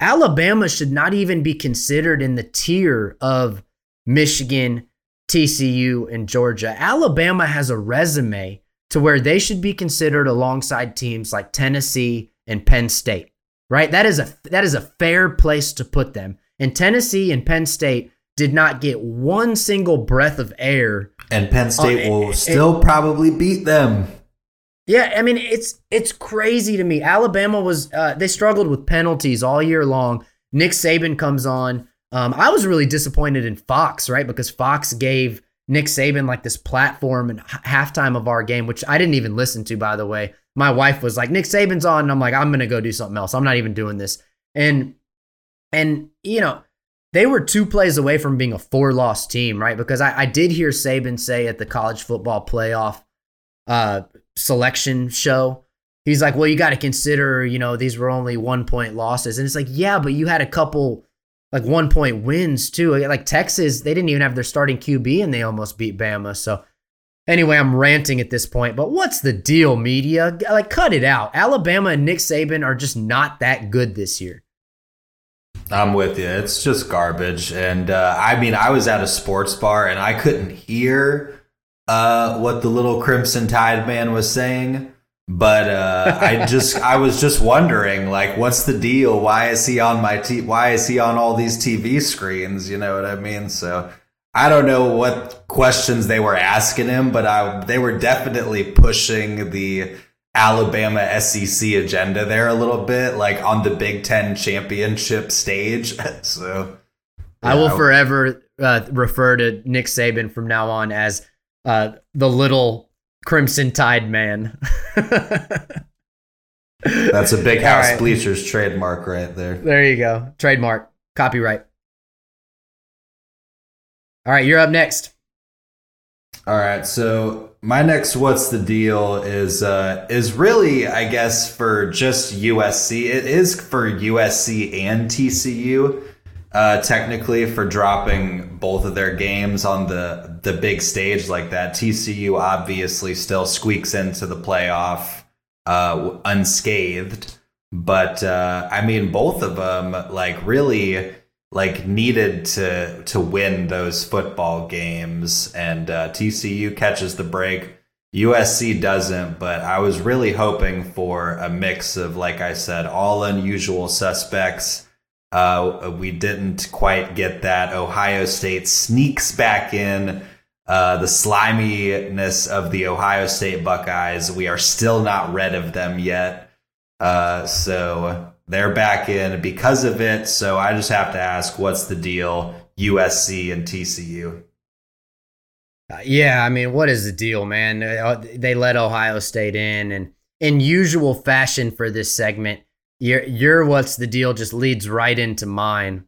Alabama should not even be considered in the tier of Michigan, TCU, and Georgia. Alabama has a resume to where they should be considered alongside teams like Tennessee and Penn State. Right? That is a that is a fair place to put them. And Tennessee and Penn State did not get one single breath of air. And Penn State will still probably beat them. Yeah, I mean it's it's crazy to me. Alabama was uh, they struggled with penalties all year long. Nick Saban comes on. Um, I was really disappointed in Fox, right? Because Fox gave Nick Saban like this platform and halftime of our game, which I didn't even listen to, by the way. My wife was like, Nick Saban's on, and I'm like, I'm gonna go do something else. I'm not even doing this. And and you know, they were two plays away from being a four loss team, right? Because I, I did hear Saban say at the college football playoff uh, selection show, he's like, well, you got to consider, you know, these were only one point losses. And it's like, yeah, but you had a couple like one point wins too. Like Texas, they didn't even have their starting QB and they almost beat Bama. So anyway, I'm ranting at this point, but what's the deal, media? Like, cut it out. Alabama and Nick Saban are just not that good this year. I'm with you. It's just garbage. And uh, I mean, I was at a sports bar and I couldn't hear uh, what the little Crimson Tide man was saying. But uh, I just, I was just wondering, like, what's the deal? Why is he on my t? Why is he on all these TV screens? You know what I mean? So I don't know what questions they were asking him, but I, they were definitely pushing the Alabama SEC agenda there a little bit, like on the Big Ten championship stage. so. I will forever uh, refer to Nick Saban from now on as uh, the little Crimson Tide man. That's a big house right. bleachers trademark right there. There you go. Trademark. Copyright. All right, you're up next. All right, so my next what's the deal is uh is really I guess for just USC. It is for USC and TCU uh technically for dropping both of their games on the the big stage like that. TCU obviously still squeaks into the playoff uh unscathed, but uh I mean both of them like really like needed to to win those football games and uh, TCU catches the break USC doesn't but I was really hoping for a mix of like I said all unusual suspects uh, we didn't quite get that Ohio State sneaks back in uh, the sliminess of the Ohio State Buckeyes we are still not rid of them yet uh, so they're back in because of it. So I just have to ask, what's the deal? USC and TCU. Uh, yeah, I mean, what is the deal, man? Uh, they let Ohio State in, and in usual fashion for this segment, your your what's the deal just leads right into mine.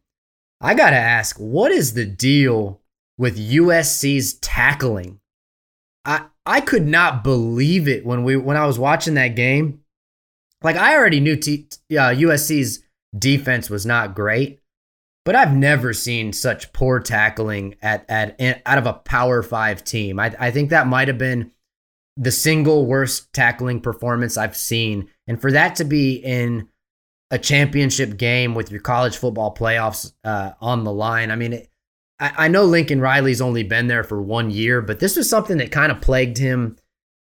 I gotta ask, what is the deal with USC's tackling? I I could not believe it when we when I was watching that game like I already knew T- uh, USC's defense was not great, but I've never seen such poor tackling at at out of a Power Five team. I, I think that might have been the single worst tackling performance I've seen, and for that to be in a championship game with your college football playoffs uh, on the line, I mean. It, I, I know Lincoln Riley's only been there for one year, but this was something that kind of plagued him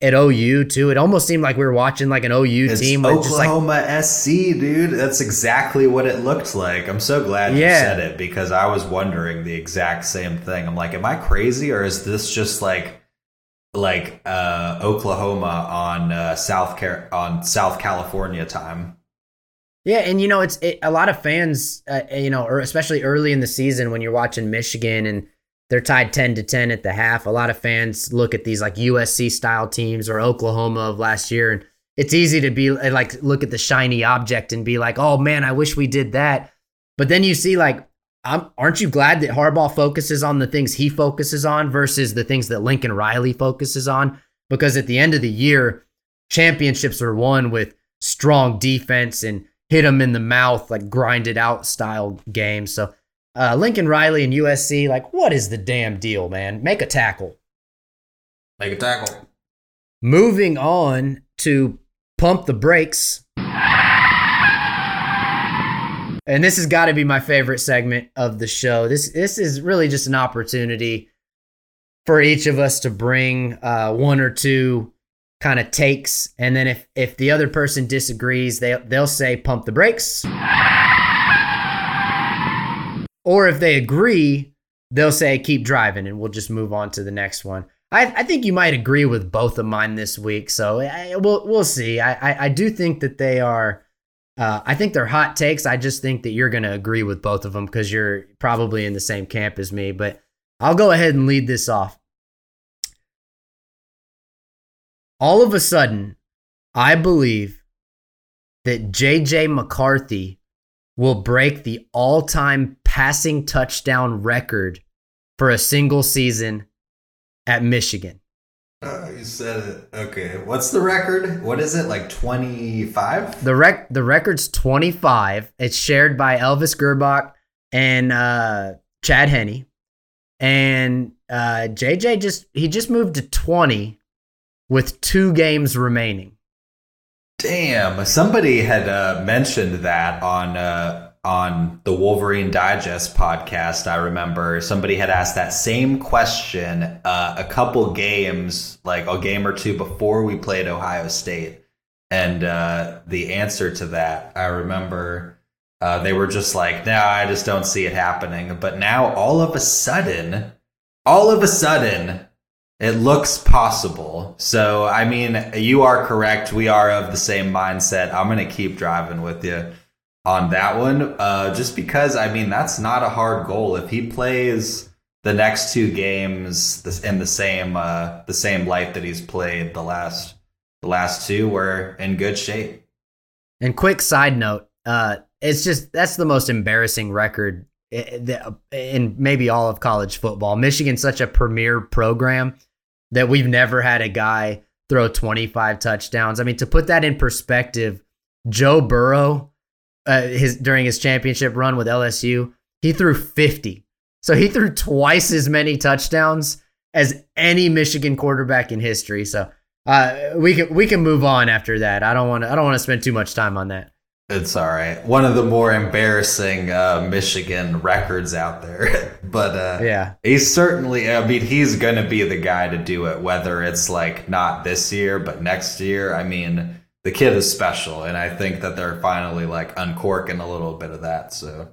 at OU too. It almost seemed like we were watching like an OU it's team. Oklahoma like, SC, dude. That's exactly what it looked like. I'm so glad you yeah. said it because I was wondering the exact same thing. I'm like, am I crazy or is this just like like uh, Oklahoma on uh, South Car- on South California time? Yeah, and you know it's it, a lot of fans, uh, uh you know, or especially early in the season when you're watching Michigan and they're tied 10 to 10 at the half. A lot of fans look at these like USC style teams or Oklahoma of last year and it's easy to be uh, like look at the shiny object and be like, "Oh man, I wish we did that." But then you see like I'm, aren't you glad that Harbaugh focuses on the things he focuses on versus the things that Lincoln Riley focuses on? Because at the end of the year, championships are won with strong defense and hit them in the mouth, like grinded out style game. So uh, Lincoln Riley and USC, like, what is the damn deal, man? Make a tackle. Make a tackle. Moving on to pump the brakes. And this has got to be my favorite segment of the show. This this is really just an opportunity for each of us to bring uh, one or two kind of takes, and then if if the other person disagrees, they they'll say pump the brakes, or if they agree, they'll say keep driving, and we'll just move on to the next one. I, I think you might agree with both of mine this week, so I, we'll we'll see. I, I, I do think that they are. Uh, I think they're hot takes. I just think that you're going to agree with both of them because you're probably in the same camp as me. But I'll go ahead and lead this off. All of a sudden, I believe that JJ McCarthy will break the all time passing touchdown record for a single season at Michigan. You said it. Okay. What's the record? What is it? Like 25? The rec the record's 25. It's shared by Elvis Grbac and uh, Chad Henne. And uh, JJ just he just moved to 20 with two games remaining. Damn. Somebody had uh, mentioned that on uh, on the Wolverine Digest podcast, I remember somebody had asked that same question uh, a couple games, like a game or two before we played Ohio State. And uh, the answer to that, I remember uh, they were just like, no, I just don't see it happening. But now all of a sudden, all of a sudden, it looks possible. So, I mean, you are correct. We are of the same mindset. I'm going to keep driving with you on that one, uh, just because I mean that's not a hard goal. If he plays the next two games in the same uh, the same light that he's played the last the last two, we're in good shape. And quick side note, uh, it's just that's the most embarrassing record in maybe all of college football. Michigan's such a premier program that we've never had a guy throw 25 touchdowns. I mean, to put that in perspective, Joe Burrow uh, his during his championship run with LSU, he threw 50. So he threw twice as many touchdowns as any Michigan quarterback in history. So uh, we can we can move on after that. I don't want to I don't want to spend too much time on that. It's all right. One of the more embarrassing uh, Michigan records out there, but uh, yeah, he's certainly. I mean, he's going to be the guy to do it. Whether it's like not this year, but next year. I mean, the kid is special, and I think that they're finally like uncorking a little bit of that. So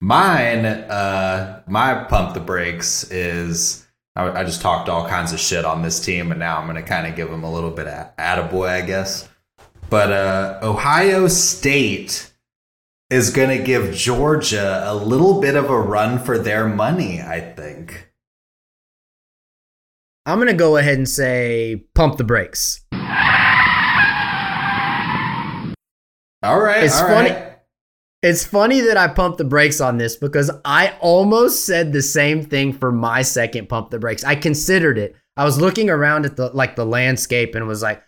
mine, uh, my pump the brakes is I, I just talked all kinds of shit on this team, and now I'm going to kind of give them a little bit of attaboy, I guess. But uh, Ohio State is going to give Georgia a little bit of a run for their money, I think. I'm going to go ahead and say pump the brakes. All right. It's all funny. Right. It's funny that I pumped the brakes on this because I almost said the same thing for my second pump the brakes. I considered it. I was looking around at the like the landscape and was like,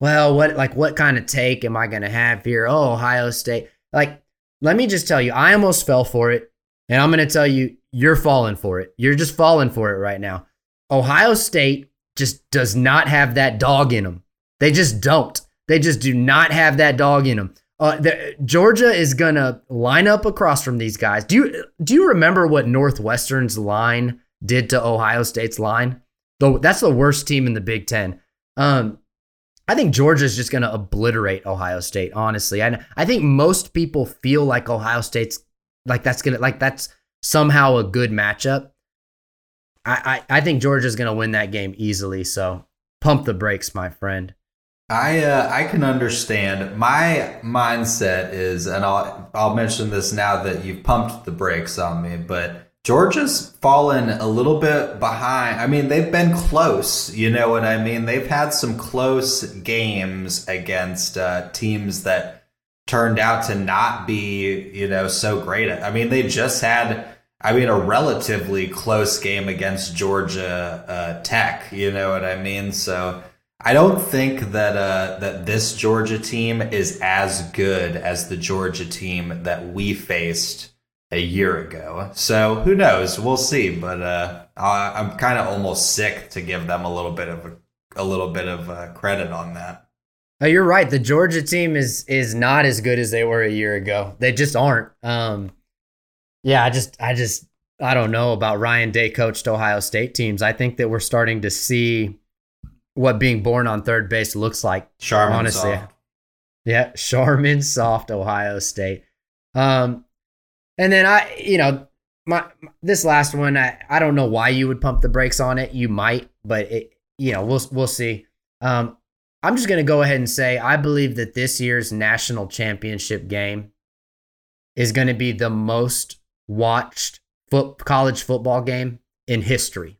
well, what like what kind of take am I going to have here? Oh, Ohio State. Like let me just tell you, I almost fell for it. And I'm going to tell you you're falling for it. You're just falling for it right now. Ohio State just does not have that dog in them. They just don't. They just do not have that dog in them. Uh, Georgia is gonna line up across from these guys. Do you do you remember what Northwestern's line did to Ohio State's line? Though that's the worst team in the Big Ten. Um, I think Georgia's just gonna obliterate Ohio State. Honestly, and I think most people feel like Ohio State's like that's gonna like that's somehow a good matchup. I I, I think Georgia's gonna win that game easily. So pump the brakes, my friend. I uh, I can understand. My mindset is, and I'll I'll mention this now that you've pumped the brakes on me, but Georgia's fallen a little bit behind. I mean, they've been close. You know what I mean? They've had some close games against uh, teams that turned out to not be, you know, so great. I mean, they just had, I mean, a relatively close game against Georgia uh, Tech. You know what I mean? So I don't think that uh, that this Georgia team is as good as the Georgia team that we faced a year ago. So who knows? We'll see. But uh, I'm kind of almost sick to give them a little bit of a, a little bit of uh, credit on that. Oh, you're right. The Georgia team is is not as good as they were a year ago. They just aren't. Um, yeah, I just I just I don't know about Ryan Day coached Ohio State teams. I think that we're starting to see what being born on third base looks like. Charmin honestly. Soft. Yeah, Charmin soft Ohio State. Um, and then I, you know, my this last one, I, I don't know why you would pump the brakes on it. You might, but it, you know, we'll we'll see. Um, I'm just to go ahead and say I believe that this year's national championship game is to be the most watched foot, college football game in history.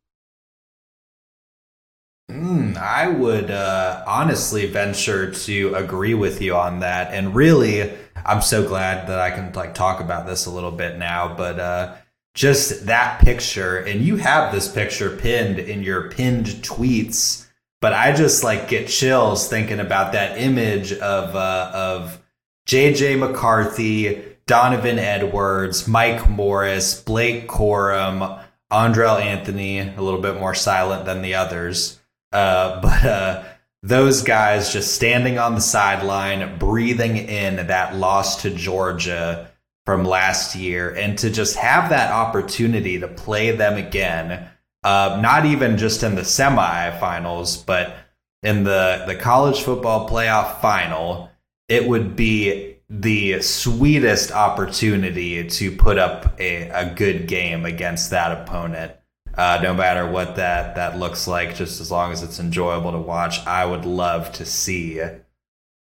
Mm, I would uh, honestly venture to agree with you on that, and really I'm so glad that I can like talk about this a little bit now. But uh, just that picture, and you have this picture pinned in your pinned tweets. But I just like get chills thinking about that image of uh, of JJ McCarthy, Donovan Edwards, Mike Morris, Blake Corum, Andrel Anthony, a little bit more silent than the others. Uh, but uh, those guys just standing on the sideline, breathing in that loss to Georgia from last year, and to just have that opportunity to play them again, uh, not even just in the semifinals, but in the, the college football playoff final, it would be the sweetest opportunity to put up a, a good game against that opponent uh, no matter what that that looks like, just as long as it's enjoyable to watch. I would love to see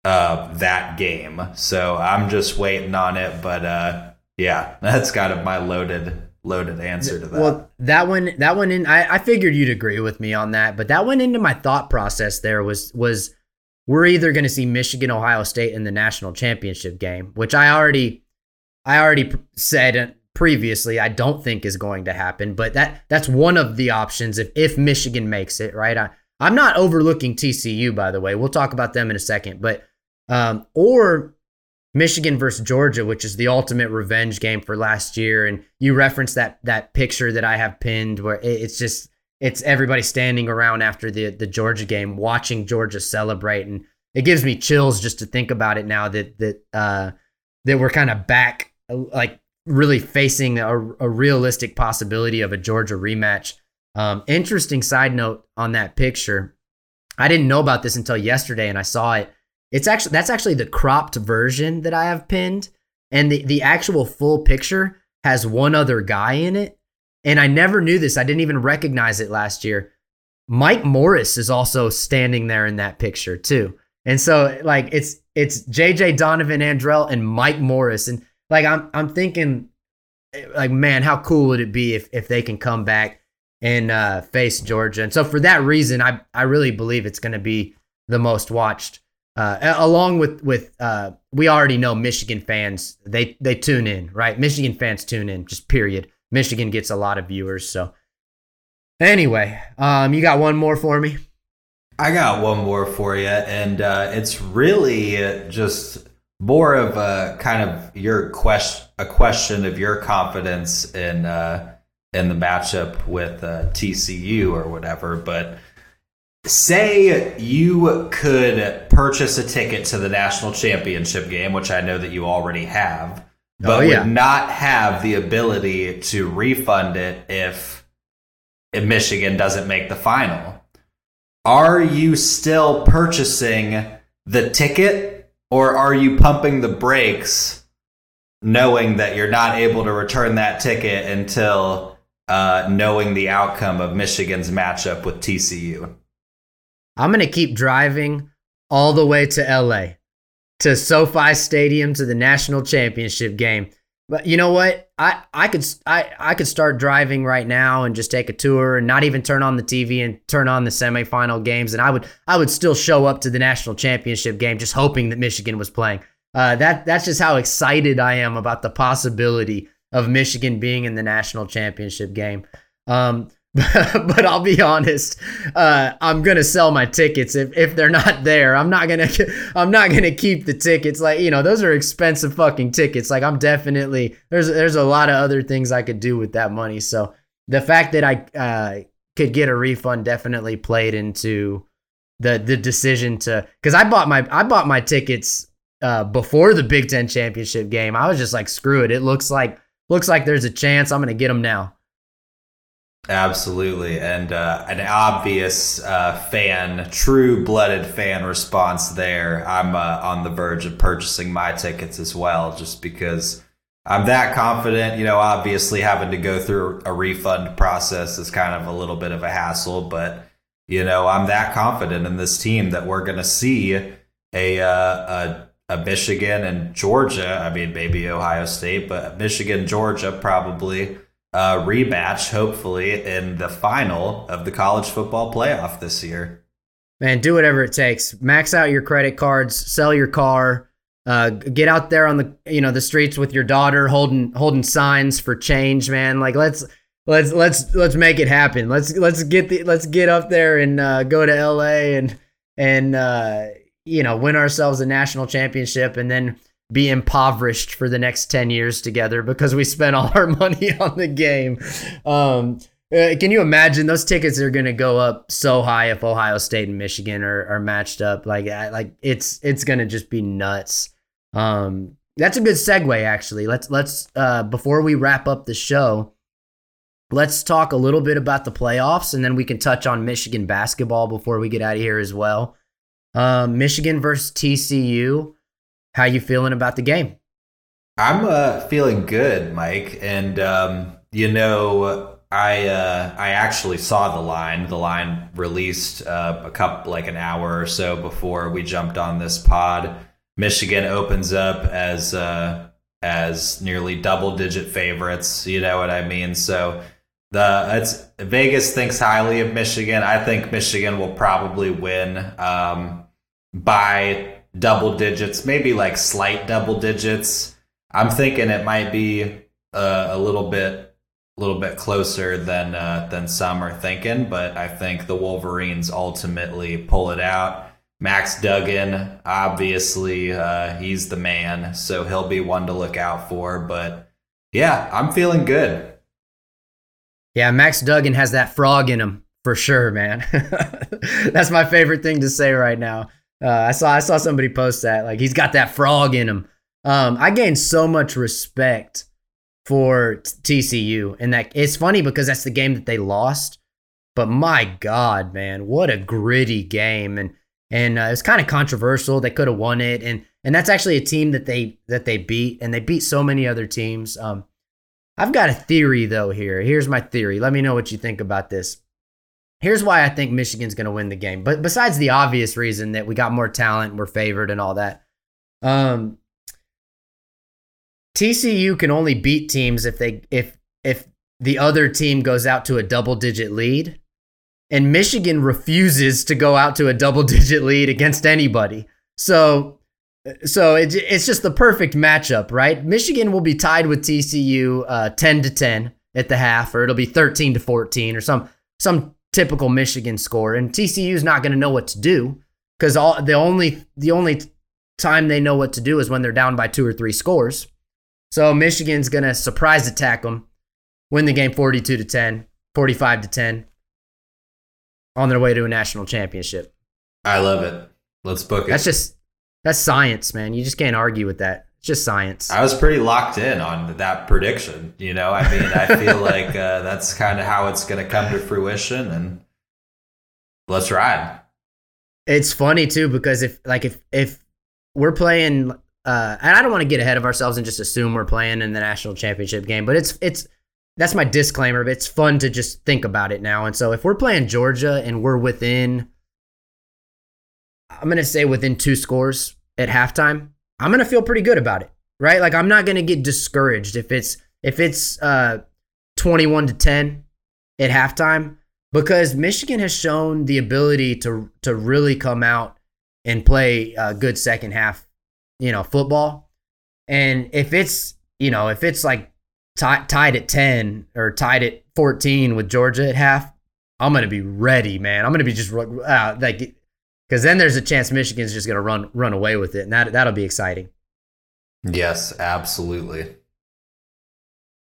uh, that game. So I'm just waiting on it. But uh, yeah, that's kind of my loaded loaded answer to that. Well, that one that one in I, I figured you'd agree with me on that, but that went into my thought process there was was we're either going to see Michigan Ohio State in the national championship game, which I already I already said previously I don't think is going to happen, but that that's one of the options if if Michigan makes it, right? I, I'm not overlooking TCU by the way. We'll talk about them in a second, but um, or Michigan versus Georgia, which is the ultimate revenge game for last year and you referenced that that picture that I have pinned where it's just it's everybody standing around after the the Georgia game watching Georgia celebrate and it gives me chills just to think about it now that that uh that we're kind of back like really facing a, a realistic possibility of a Georgia rematch. Um, interesting side note on that picture. I didn't know about this until yesterday, and I saw it. It's actually that's actually the cropped version that I have pinned, and the the actual full picture has one other guy in it. And I never knew this. I didn't even recognize it last year. Mike Morris is also standing there in that picture too. And so like it's it's JJ Donovan Andrel and Mike Morris and like I'm I'm thinking like man, how cool would it be if if they can come back and uh, face Georgia? And so for that reason, I I really believe it's going to be the most watched. Uh, along with with uh, we already know Michigan fans they they tune in right. Michigan fans tune in just period. Michigan gets a lot of viewers. So anyway, um, you got one more for me. I got one more for you, and uh, it's really just more of a kind of your question, a question of your confidence in uh, in the matchup with uh, TCU or whatever. But say you could purchase a ticket to the national championship game, which I know that you already have, but oh, yeah. would not have the ability to refund it if if Michigan doesn't make the final. Are you still purchasing the ticket or are you pumping the brakes knowing that you're not able to return that ticket until uh, knowing the outcome of Michigan's matchup with TCU? I'm going to keep driving all the way to LA, to SoFi Stadium, to the national championship game. But you know what? I I could I I could start driving right now and just take a tour and not even turn on the TV and turn on the semifinal games and I would I would still show up to the national championship game just hoping that Michigan was playing. Uh, that that's just how excited I am about the possibility of Michigan being in the national championship game. Um, but I'll be honest, uh, I'm gonna sell my tickets if, if they're not there. I'm not gonna I'm not gonna keep the tickets. Like you know, those are expensive fucking tickets. Like I'm definitely there's there's a lot of other things I could do with that money. So the fact that I uh, could get a refund definitely played into the the decision to because I bought my I bought my tickets uh, before the Big Ten championship game. I was just like, screw it. It looks like looks like there's a chance. I'm gonna get them now. Absolutely, and uh, an obvious uh, fan, true-blooded fan response there. I'm uh, on the verge of purchasing my tickets as well, just because I'm that confident. You know, obviously having to go through a refund process is kind of a little bit of a hassle, but you know, I'm that confident in this team that we're going to see a, uh, a a Michigan and Georgia. I mean, maybe Ohio State, but Michigan, Georgia, probably uh, rematch, hopefully, in the final of the college football playoff this year. Man, do whatever it takes. Max out your credit cards, sell your car, uh, get out there on the you know the streets with your daughter, holding holding signs for change. Man, like let's let's let's let's make it happen. Let's let's get the let's get up there and uh, go to L.A. and and uh, you know win ourselves a national championship, and then be impoverished for the next 10 years together because we spent all our money on the game. Um, uh, can you imagine those tickets are going to go up so high if Ohio State and Michigan are, are matched up? Like, like it's it's going to just be nuts. Um, that's a good segue, actually. Let's let's uh, before we wrap up the show, let's talk a little bit about the playoffs, and then we can touch on Michigan basketball before we get out of here as well. Um, Michigan versus TCU. How you feeling about the game? I'm uh, feeling good, Mike. And um, you know, I uh, I actually saw the line. The line released uh, a cup like an hour or so before we jumped on this pod. Michigan opens up as uh, as nearly double digit favorites. You know what I mean? So the it's Vegas thinks highly of Michigan. I think Michigan will probably win um, by double digits, maybe like slight double digits. I'm thinking it might be uh, a little bit, a little bit closer than uh, than some are thinking. But I think the Wolverines ultimately pull it out. Max Duggan, obviously, uh, he's the man, so he'll be one to look out for. But yeah, I'm feeling good. Yeah, Max Duggan has that frog in him for sure, man. That's my favorite thing to say right now. Uh, I saw I saw somebody post that like he's got that frog in him. Um, I gained so much respect for TCU, and that it's funny because that's the game that they lost. But my God, man, what a gritty game, and and uh, it's kind of controversial. They could have won it, and and that's actually a team that they that they beat, and they beat so many other teams. Um, I've got a theory though here. Here's my theory. Let me know what you think about this. Here's why I think Michigan's going to win the game. But besides the obvious reason that we got more talent, we're favored, and all that, um, TCU can only beat teams if they if if the other team goes out to a double digit lead, and Michigan refuses to go out to a double digit lead against anybody. So so it's it's just the perfect matchup, right? Michigan will be tied with TCU uh, 10 to 10 at the half, or it'll be 13 to 14, or some some typical Michigan score, and TCU is not going to know what to do because all the only the only time they know what to do is when they're down by two or three scores. So Michigan's going to surprise attack them, win the game 42 to 10, 45 to 10 on their way to a national championship. I love it. Let's book it. That's just that's science, man. You just can't argue with that. Just science. I was pretty locked in on that prediction. You know, I mean, I feel like uh, that's kind of how it's going to come to fruition, and let's ride. It's funny too because if like if if we're playing, uh, and I don't want to get ahead of ourselves and just assume we're playing in the national championship game, but it's it's that's my disclaimer. But it's fun to just think about it now. And so if we're playing Georgia and we're within, I'm gonna say within two scores at halftime I'm to feel pretty good about it, right? Like I'm not to get discouraged if it's if it's uh 21 to 10 at halftime because Michigan has shown the ability to to really come out and play a good second half, you know, football. And if it's, you know, if it's like t- tied at 10 or tied at 14 with Georgia at half, I'm to be ready, man. I'm to be just uh, like cuz then there's a chance Michigan's just going to run run away with it and that that'll be exciting. Yes, absolutely.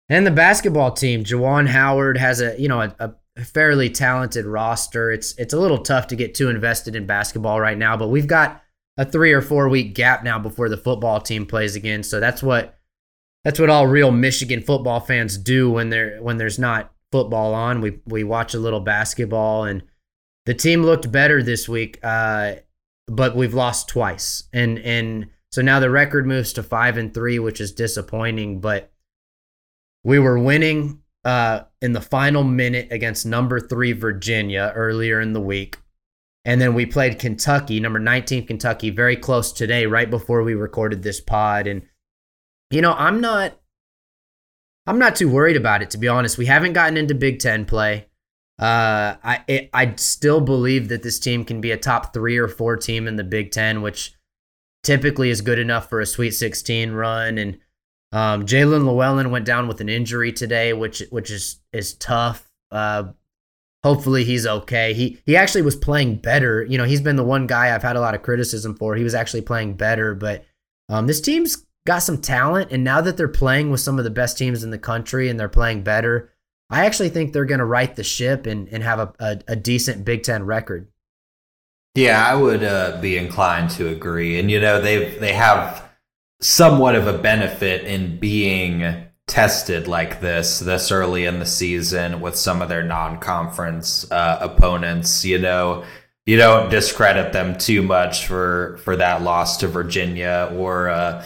And the basketball team, Juwan Howard has a, you know, a, a fairly talented roster. It's it's a little tough to get too invested in basketball right now, but we've got a 3 or 4 week gap now before the football team plays again. So that's what that's what all real Michigan football fans do when there when there's not football on. We we watch a little basketball and the team looked better this week, uh, but we've lost twice. And and so now the record moves to 5 and 3, which is disappointing, but we were winning uh, in the final minute against number three Virginia earlier in the week. And then we played Kentucky, number 19 Kentucky, very close today, right before we recorded this pod. And, you know, I'm not. I'm not too worried about it, to be honest. We haven't gotten into Big Ten play. Uh, I it, I still believe that this team can be a top three or four team in the Big Ten, which typically is good enough for a Sweet 16 run. And um, Jaelin Llewellyn went down with an injury today, which which is is tough. Uh, hopefully he's okay. He he actually was playing better. You know, he's been the one guy I've had a lot of criticism for. He was actually playing better, but um, this team's got some talent, and now that they're playing with some of the best teams in the country and they're playing better, I actually think they're going to right the ship and and have a, a, a decent Big Ten record. Yeah, I would uh, be inclined to agree. And you know, they they have somewhat of a benefit in being tested like this this early in the season with some of their non-conference uh, opponents you know you don't discredit them too much for for that loss to Virginia or uh,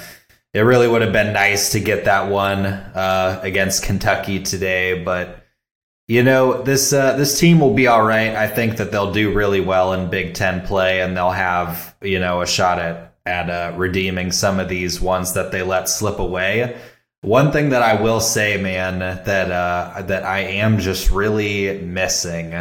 it really would have been nice to get that one uh, against Kentucky today but you know this uh, this team will be all right I think that they'll do really well in Big 10 play and they'll have you know a shot at at uh, redeeming some of these ones that they let slip away. One thing that I will say, man, that uh, that I am just really missing,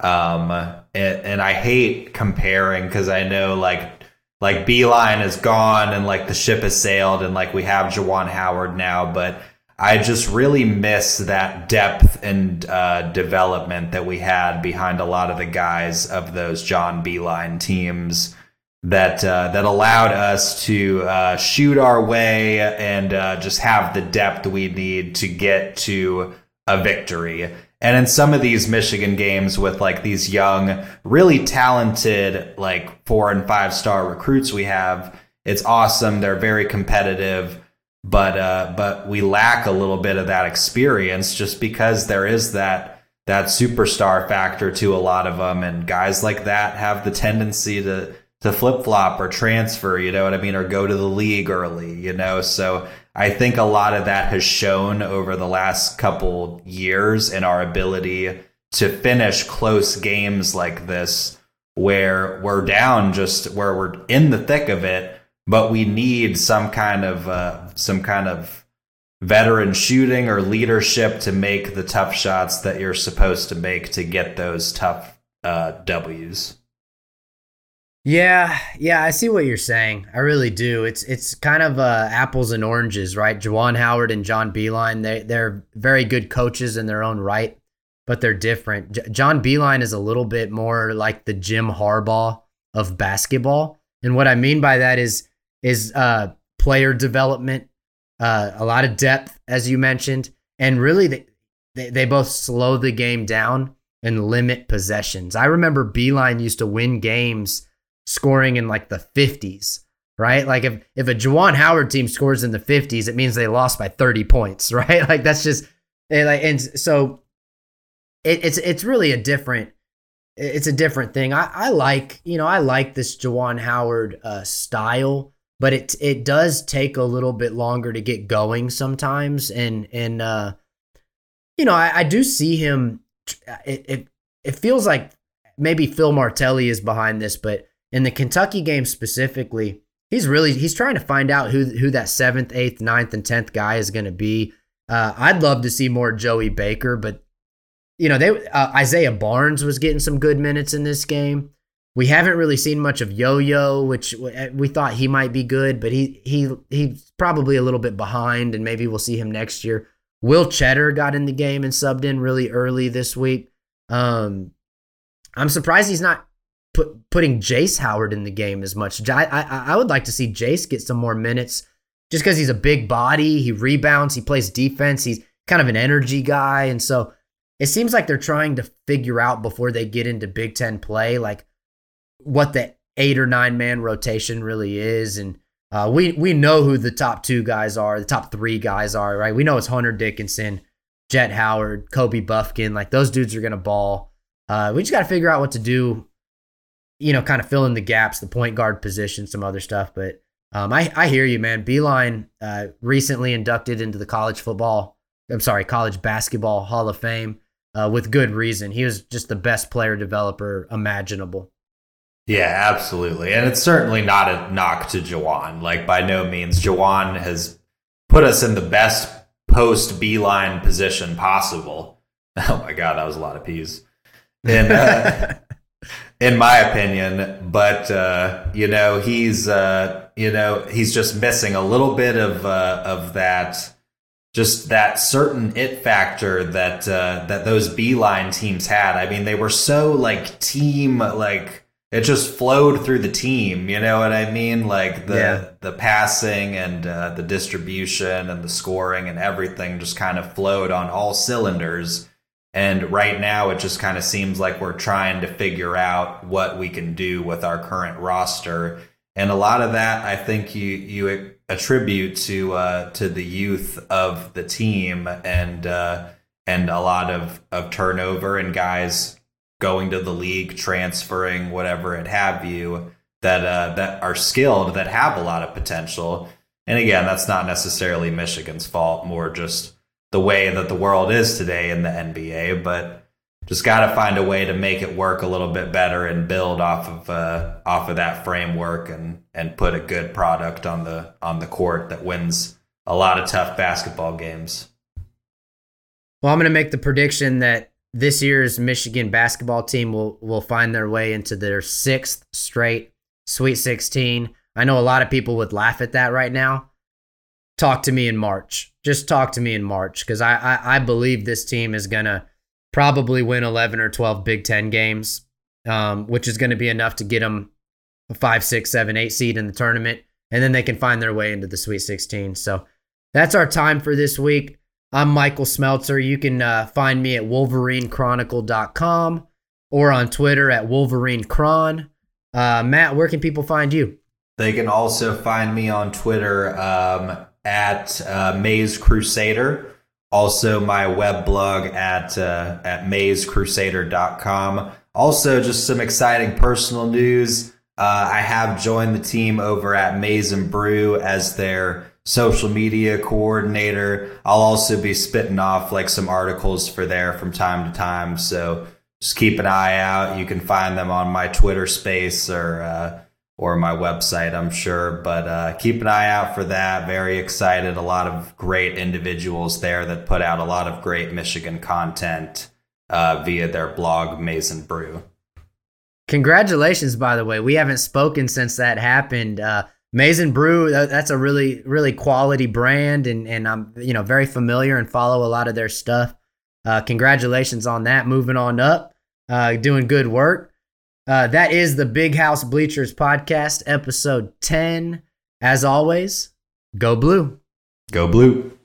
um, and, and I hate comparing because I know like like Beilein is gone and like the ship has sailed and like we have Juwan Howard now, but I just really miss that depth and uh, development that we had behind a lot of the guys of those John Beilein teams that uh, that allowed us to uh, shoot our way and uh, just have the depth we need to get to a victory. And in some of these Michigan games with like these young, really talented, like four and five star recruits we have, it's awesome. They're very competitive, but uh, but we lack a little bit of that experience just because there is that that superstar factor to a lot of them, and guys like that have the tendency to to flip flop or transfer, you know what I mean, or go to the league early, you know. So I think a lot of that has shown over the last couple years in our ability to finish close games like this where we're down just where we're in the thick of it, but we need some kind of uh, some kind of veteran shooting or leadership to make the tough shots that you're supposed to make to get those tough uh, W's. Yeah, yeah, I see what you're saying. I really do. It's it's kind of uh, apples and oranges, right? Juwan Howard and John Beilein, they they're very good coaches in their own right, but they're different. J- John Beilein is a little bit more like the Jim Harbaugh of basketball, and what I mean by that is is uh, player development, uh, a lot of depth, as you mentioned, and really they, they they both slow the game down and limit possessions. I remember Beilein used to win games scoring in like the 50s, right? Like if if a Juwan Howard team scores in the 50s, it means they lost by 30 points, right? Like that's just and like and so it, it's it's really a different it's a different thing. I, I like you know I like this Juwan Howard uh, style, but it it does take a little bit longer to get going sometimes, and and uh, you know I, I do see him. It, it it feels like maybe Phil Martelli is behind this, but in the Kentucky game specifically, he's really he's trying to find out who who that seventh, eighth, ninth, and tenth guy is going to be. Uh, I'd love to see more Joey Baker, but you know, they uh, Isaiah Barnes was getting some good minutes in this game. We haven't really seen much of Yo-Yo, which uh, we thought he might be good, but he he he's probably a little bit behind, and maybe we'll see him next year. Will Tschetter got in the game and subbed in really early this week. Um, I'm surprised he's not put, putting Jace Howard in the game as much. I, I I would like to see Jace get some more minutes, just because he's a big body. He rebounds, he plays defense, he's kind of an energy guy, and so it seems like they're trying to figure out before they get into Big Ten play, like what the eight or nine man rotation really is. And uh, we we know who the top two guys are, the top three guys are, right? We know it's Hunter Dickinson, Jett Howard, Kobe Bufkin. Like those dudes are gonna ball. Uh, we just got to figure out what to do. You know, kind of fill in the gaps, the point guard position, some other stuff. But um, I I hear you, man. Beilein uh, recently inducted into the college football. I'm sorry, college basketball Hall of Fame uh, with good reason. He was just the best player developer imaginable. Yeah, absolutely. And it's certainly not a knock to Juwan. Like, by no means. Juwan has put us in the best post Beilein position possible. Oh my God, that was a lot of peas. In, uh, in my opinion, but, uh, you know, he's, uh, you know, he's just missing a little bit of, uh, of that just that certain it factor that uh, that those Beilein teams had. I mean, they were so like team like it just flowed through the team. You know what I mean? Like the yeah. the passing and uh, the distribution and the scoring and everything just kind of flowed on all cylinders. And right now, it just kind of seems like we're trying to figure out what we can do with our current roster. And a lot of that, I think you you attribute to uh, to the youth of the team and uh, and a lot of, of turnover and guys going to the league, transferring, whatever it have you, that uh, that are skilled, that have a lot of potential. And again, that's not necessarily Michigan's fault, more just the way that the world is today in the NBA. But just got to find a way to make it work a little bit better and build off of uh, off of that framework and and put a good product on the on the court that wins a lot of tough basketball games. Well, I'm going to make the prediction that this year's Michigan basketball team will will find their way into their sixth straight Sweet 16. I know a lot of people would laugh at that right now. Talk to me in March. Just talk to me in March because I, I I believe this team is gonna probably win 11 or 12 Big Ten games, um, which is going to be enough to get them a five, six, seven, eight seed in the tournament. And then they can find their way into the Sweet 16. So that's our time for this week. I'm Michael Smeltzer. You can uh, find me at wolverinechronicle.com or on Twitter at wolverinecron. Uh, Matt, where can people find you? They can also find me on Twitter um, at uh, Maze Crusader. Also, my web blog at uh, at mazecrusader.com. Also, just some exciting personal news. Uh, I have joined the team over at Maize n Brew as their social media coordinator. I'll also be spitting off like some articles for there from time to time. So just keep an eye out. You can find them on my Twitter space or uh, or my website, I'm sure. But uh, keep an eye out for that. Very excited. A lot of great individuals there that put out a lot of great Michigan content uh, via their blog, and Brew. Congratulations, by the way. We haven't spoken since that happened. Uh, Brew, that's a really, really quality brand, and, and I'm you know very familiar and follow a lot of their stuff. Uh, congratulations on that. Moving on up, uh, doing good work. Uh, that is the Big House Bleachers podcast, episode 10. As always, go blue. Go blue.